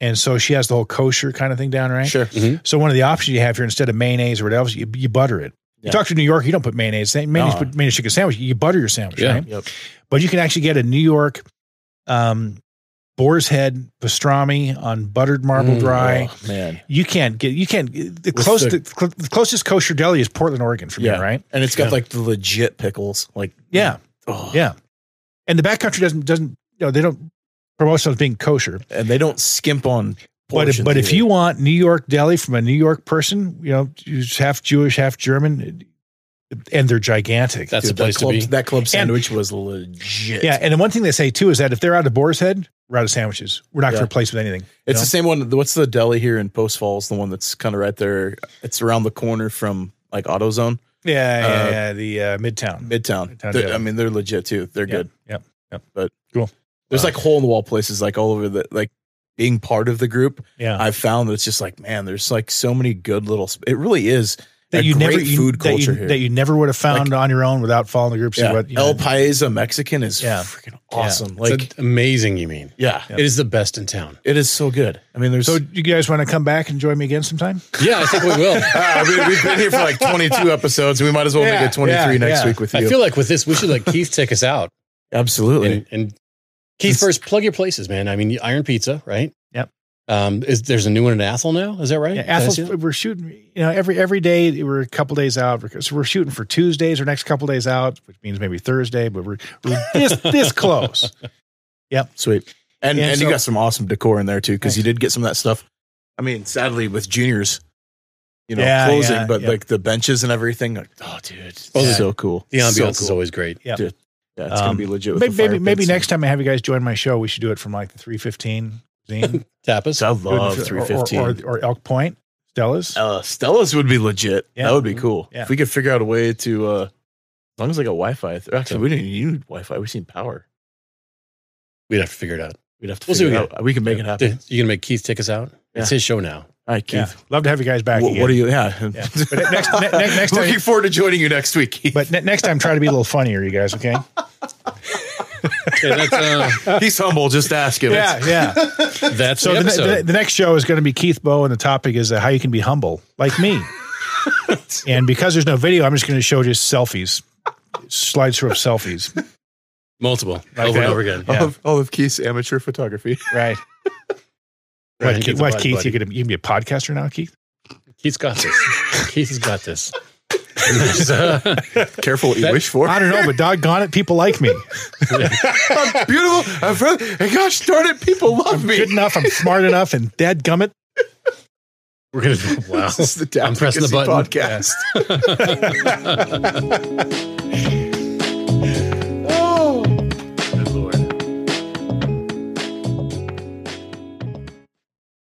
and so she has the whole kosher kind of thing down, right? Sure. So one of the options you have here instead of mayonnaise or whatever, else, you, you butter it. You talk to New York, you don't put mayonnaise. Say Mayonnaise, No. put mayonnaise chicken sandwich. You butter your sandwich, Yeah. right? Yep. But you can actually get a New York um, boar's head pastrami on buttered marble Mm, dry. Oh, man. You can't get you can't the With close the- the, cl- the closest kosher deli is Portland, Oregon for Yeah. here, right? And it's got Yeah. like the legit pickles. Like Yeah, oh. yeah. And the backcountry doesn't doesn't you know they don't themselves being kosher. and they don't skimp on. But if, but if you want New York deli from a New York person, you know, who's half Jewish, half German, and they're gigantic. That's Dude, the place that club, to be. That club sandwich was legit. yeah, and the one thing they say too is that if they're out of Boar's Head, we're out of sandwiches. We're not going to replace with anything. It's know? the same one. What's the deli here in Post Falls? The one that's kind of right there. It's around the corner from like AutoZone, yeah, yeah, uh, yeah, the uh, Midtown. Midtown. Midtown I mean, they're legit too. They're Yeah, good. Yep. Yep. But Cool. There's like hole in the wall places like all over the like being part of the group. Yeah, I've found that it's just like man, there's like so many good little. sp- It really is that a you great never you- food that culture you, here. that you never would have found on your own without following the groups. yeah. What, you El know, Paesa Mexican is Yeah. freaking awesome. Like Like amazing, you mean? yeah, It is the best in town. it is so good. I mean, there's so you guys want to come back and join me again sometime? Yeah, I think we will. Uh, I mean, we've been here for like 22 episodes. We might as well Yeah, make it 23 yeah, next yeah. week with you. I feel like with this, we should let Keith take us out. Absolutely. And, and Keith, first plug your places, man. I mean, Iron Pizza, right? Yep. Um, is there's a new one in Athol now? Is that right? Yeah, Did I Athel's, see that? we're shooting. You know, every every day we're a couple days out. So we're shooting for Tuesdays or next couple days out, which means maybe Thursday. But we're, we're this this close. Yep. Sweet. And Yeah, and so- you got some awesome decor in there too, because you did get some of that stuff. I mean, sadly with juniors, you know, Yeah, closing, yeah, but yeah. like the benches and everything. Like, oh, dude, it's Oh, so cool. The ambiance So is always great. Yeah. Dude, Yeah, it's Um, gonna be legit. With Maybe the maybe, maybe next time I have you guys join my show, we should do it from like the three fifteen zine. Tapas. and- I love three fifteen or, or, or Elk Point, Stella's. uh, Stella's would be legit. Yeah. That would be cool. Yeah. If we could figure out a way to, uh, as long as I got Wi-Fi. Actually, we didn't need Wi-Fi. We seen power. We'd have to figure it out. We'd have to. We'll see figure what it out. We can make it happen. You gonna make Keith take us out? It's his show now. All right, yeah, Keith. love to have you guys back. What, again. what are you? Yeah. Yeah. But next- ne- ne- next time- looking forward to joining you next week. Keith. But ne- next time, try to be a little funnier, you guys. Okay? Okay, that's uh, he's humble. Just ask him. yeah, yeah. that's So the the, the, the next show is going to be Keith Boe, and the topic is uh, how you can be humble, like me. and because there's no video, I'm just going to show just selfies, slideshow of selfies. Multiple Like over that. and over again. All, Yeah. of, all of Keith's amateur photography. Right. Ryan, What, Keith, what Keith? buddy. You can, you can be a podcaster now, Keith? Keith's got this. Keith has got this. Careful what you wish for. I don't know, but doggone it, people like me. I'm beautiful. I'm friendly. And gosh darn it, people love me. Good enough. I'm smart enough, and dad gummit. We're gonna. Wow. This is the I'm pressing the button. podcast.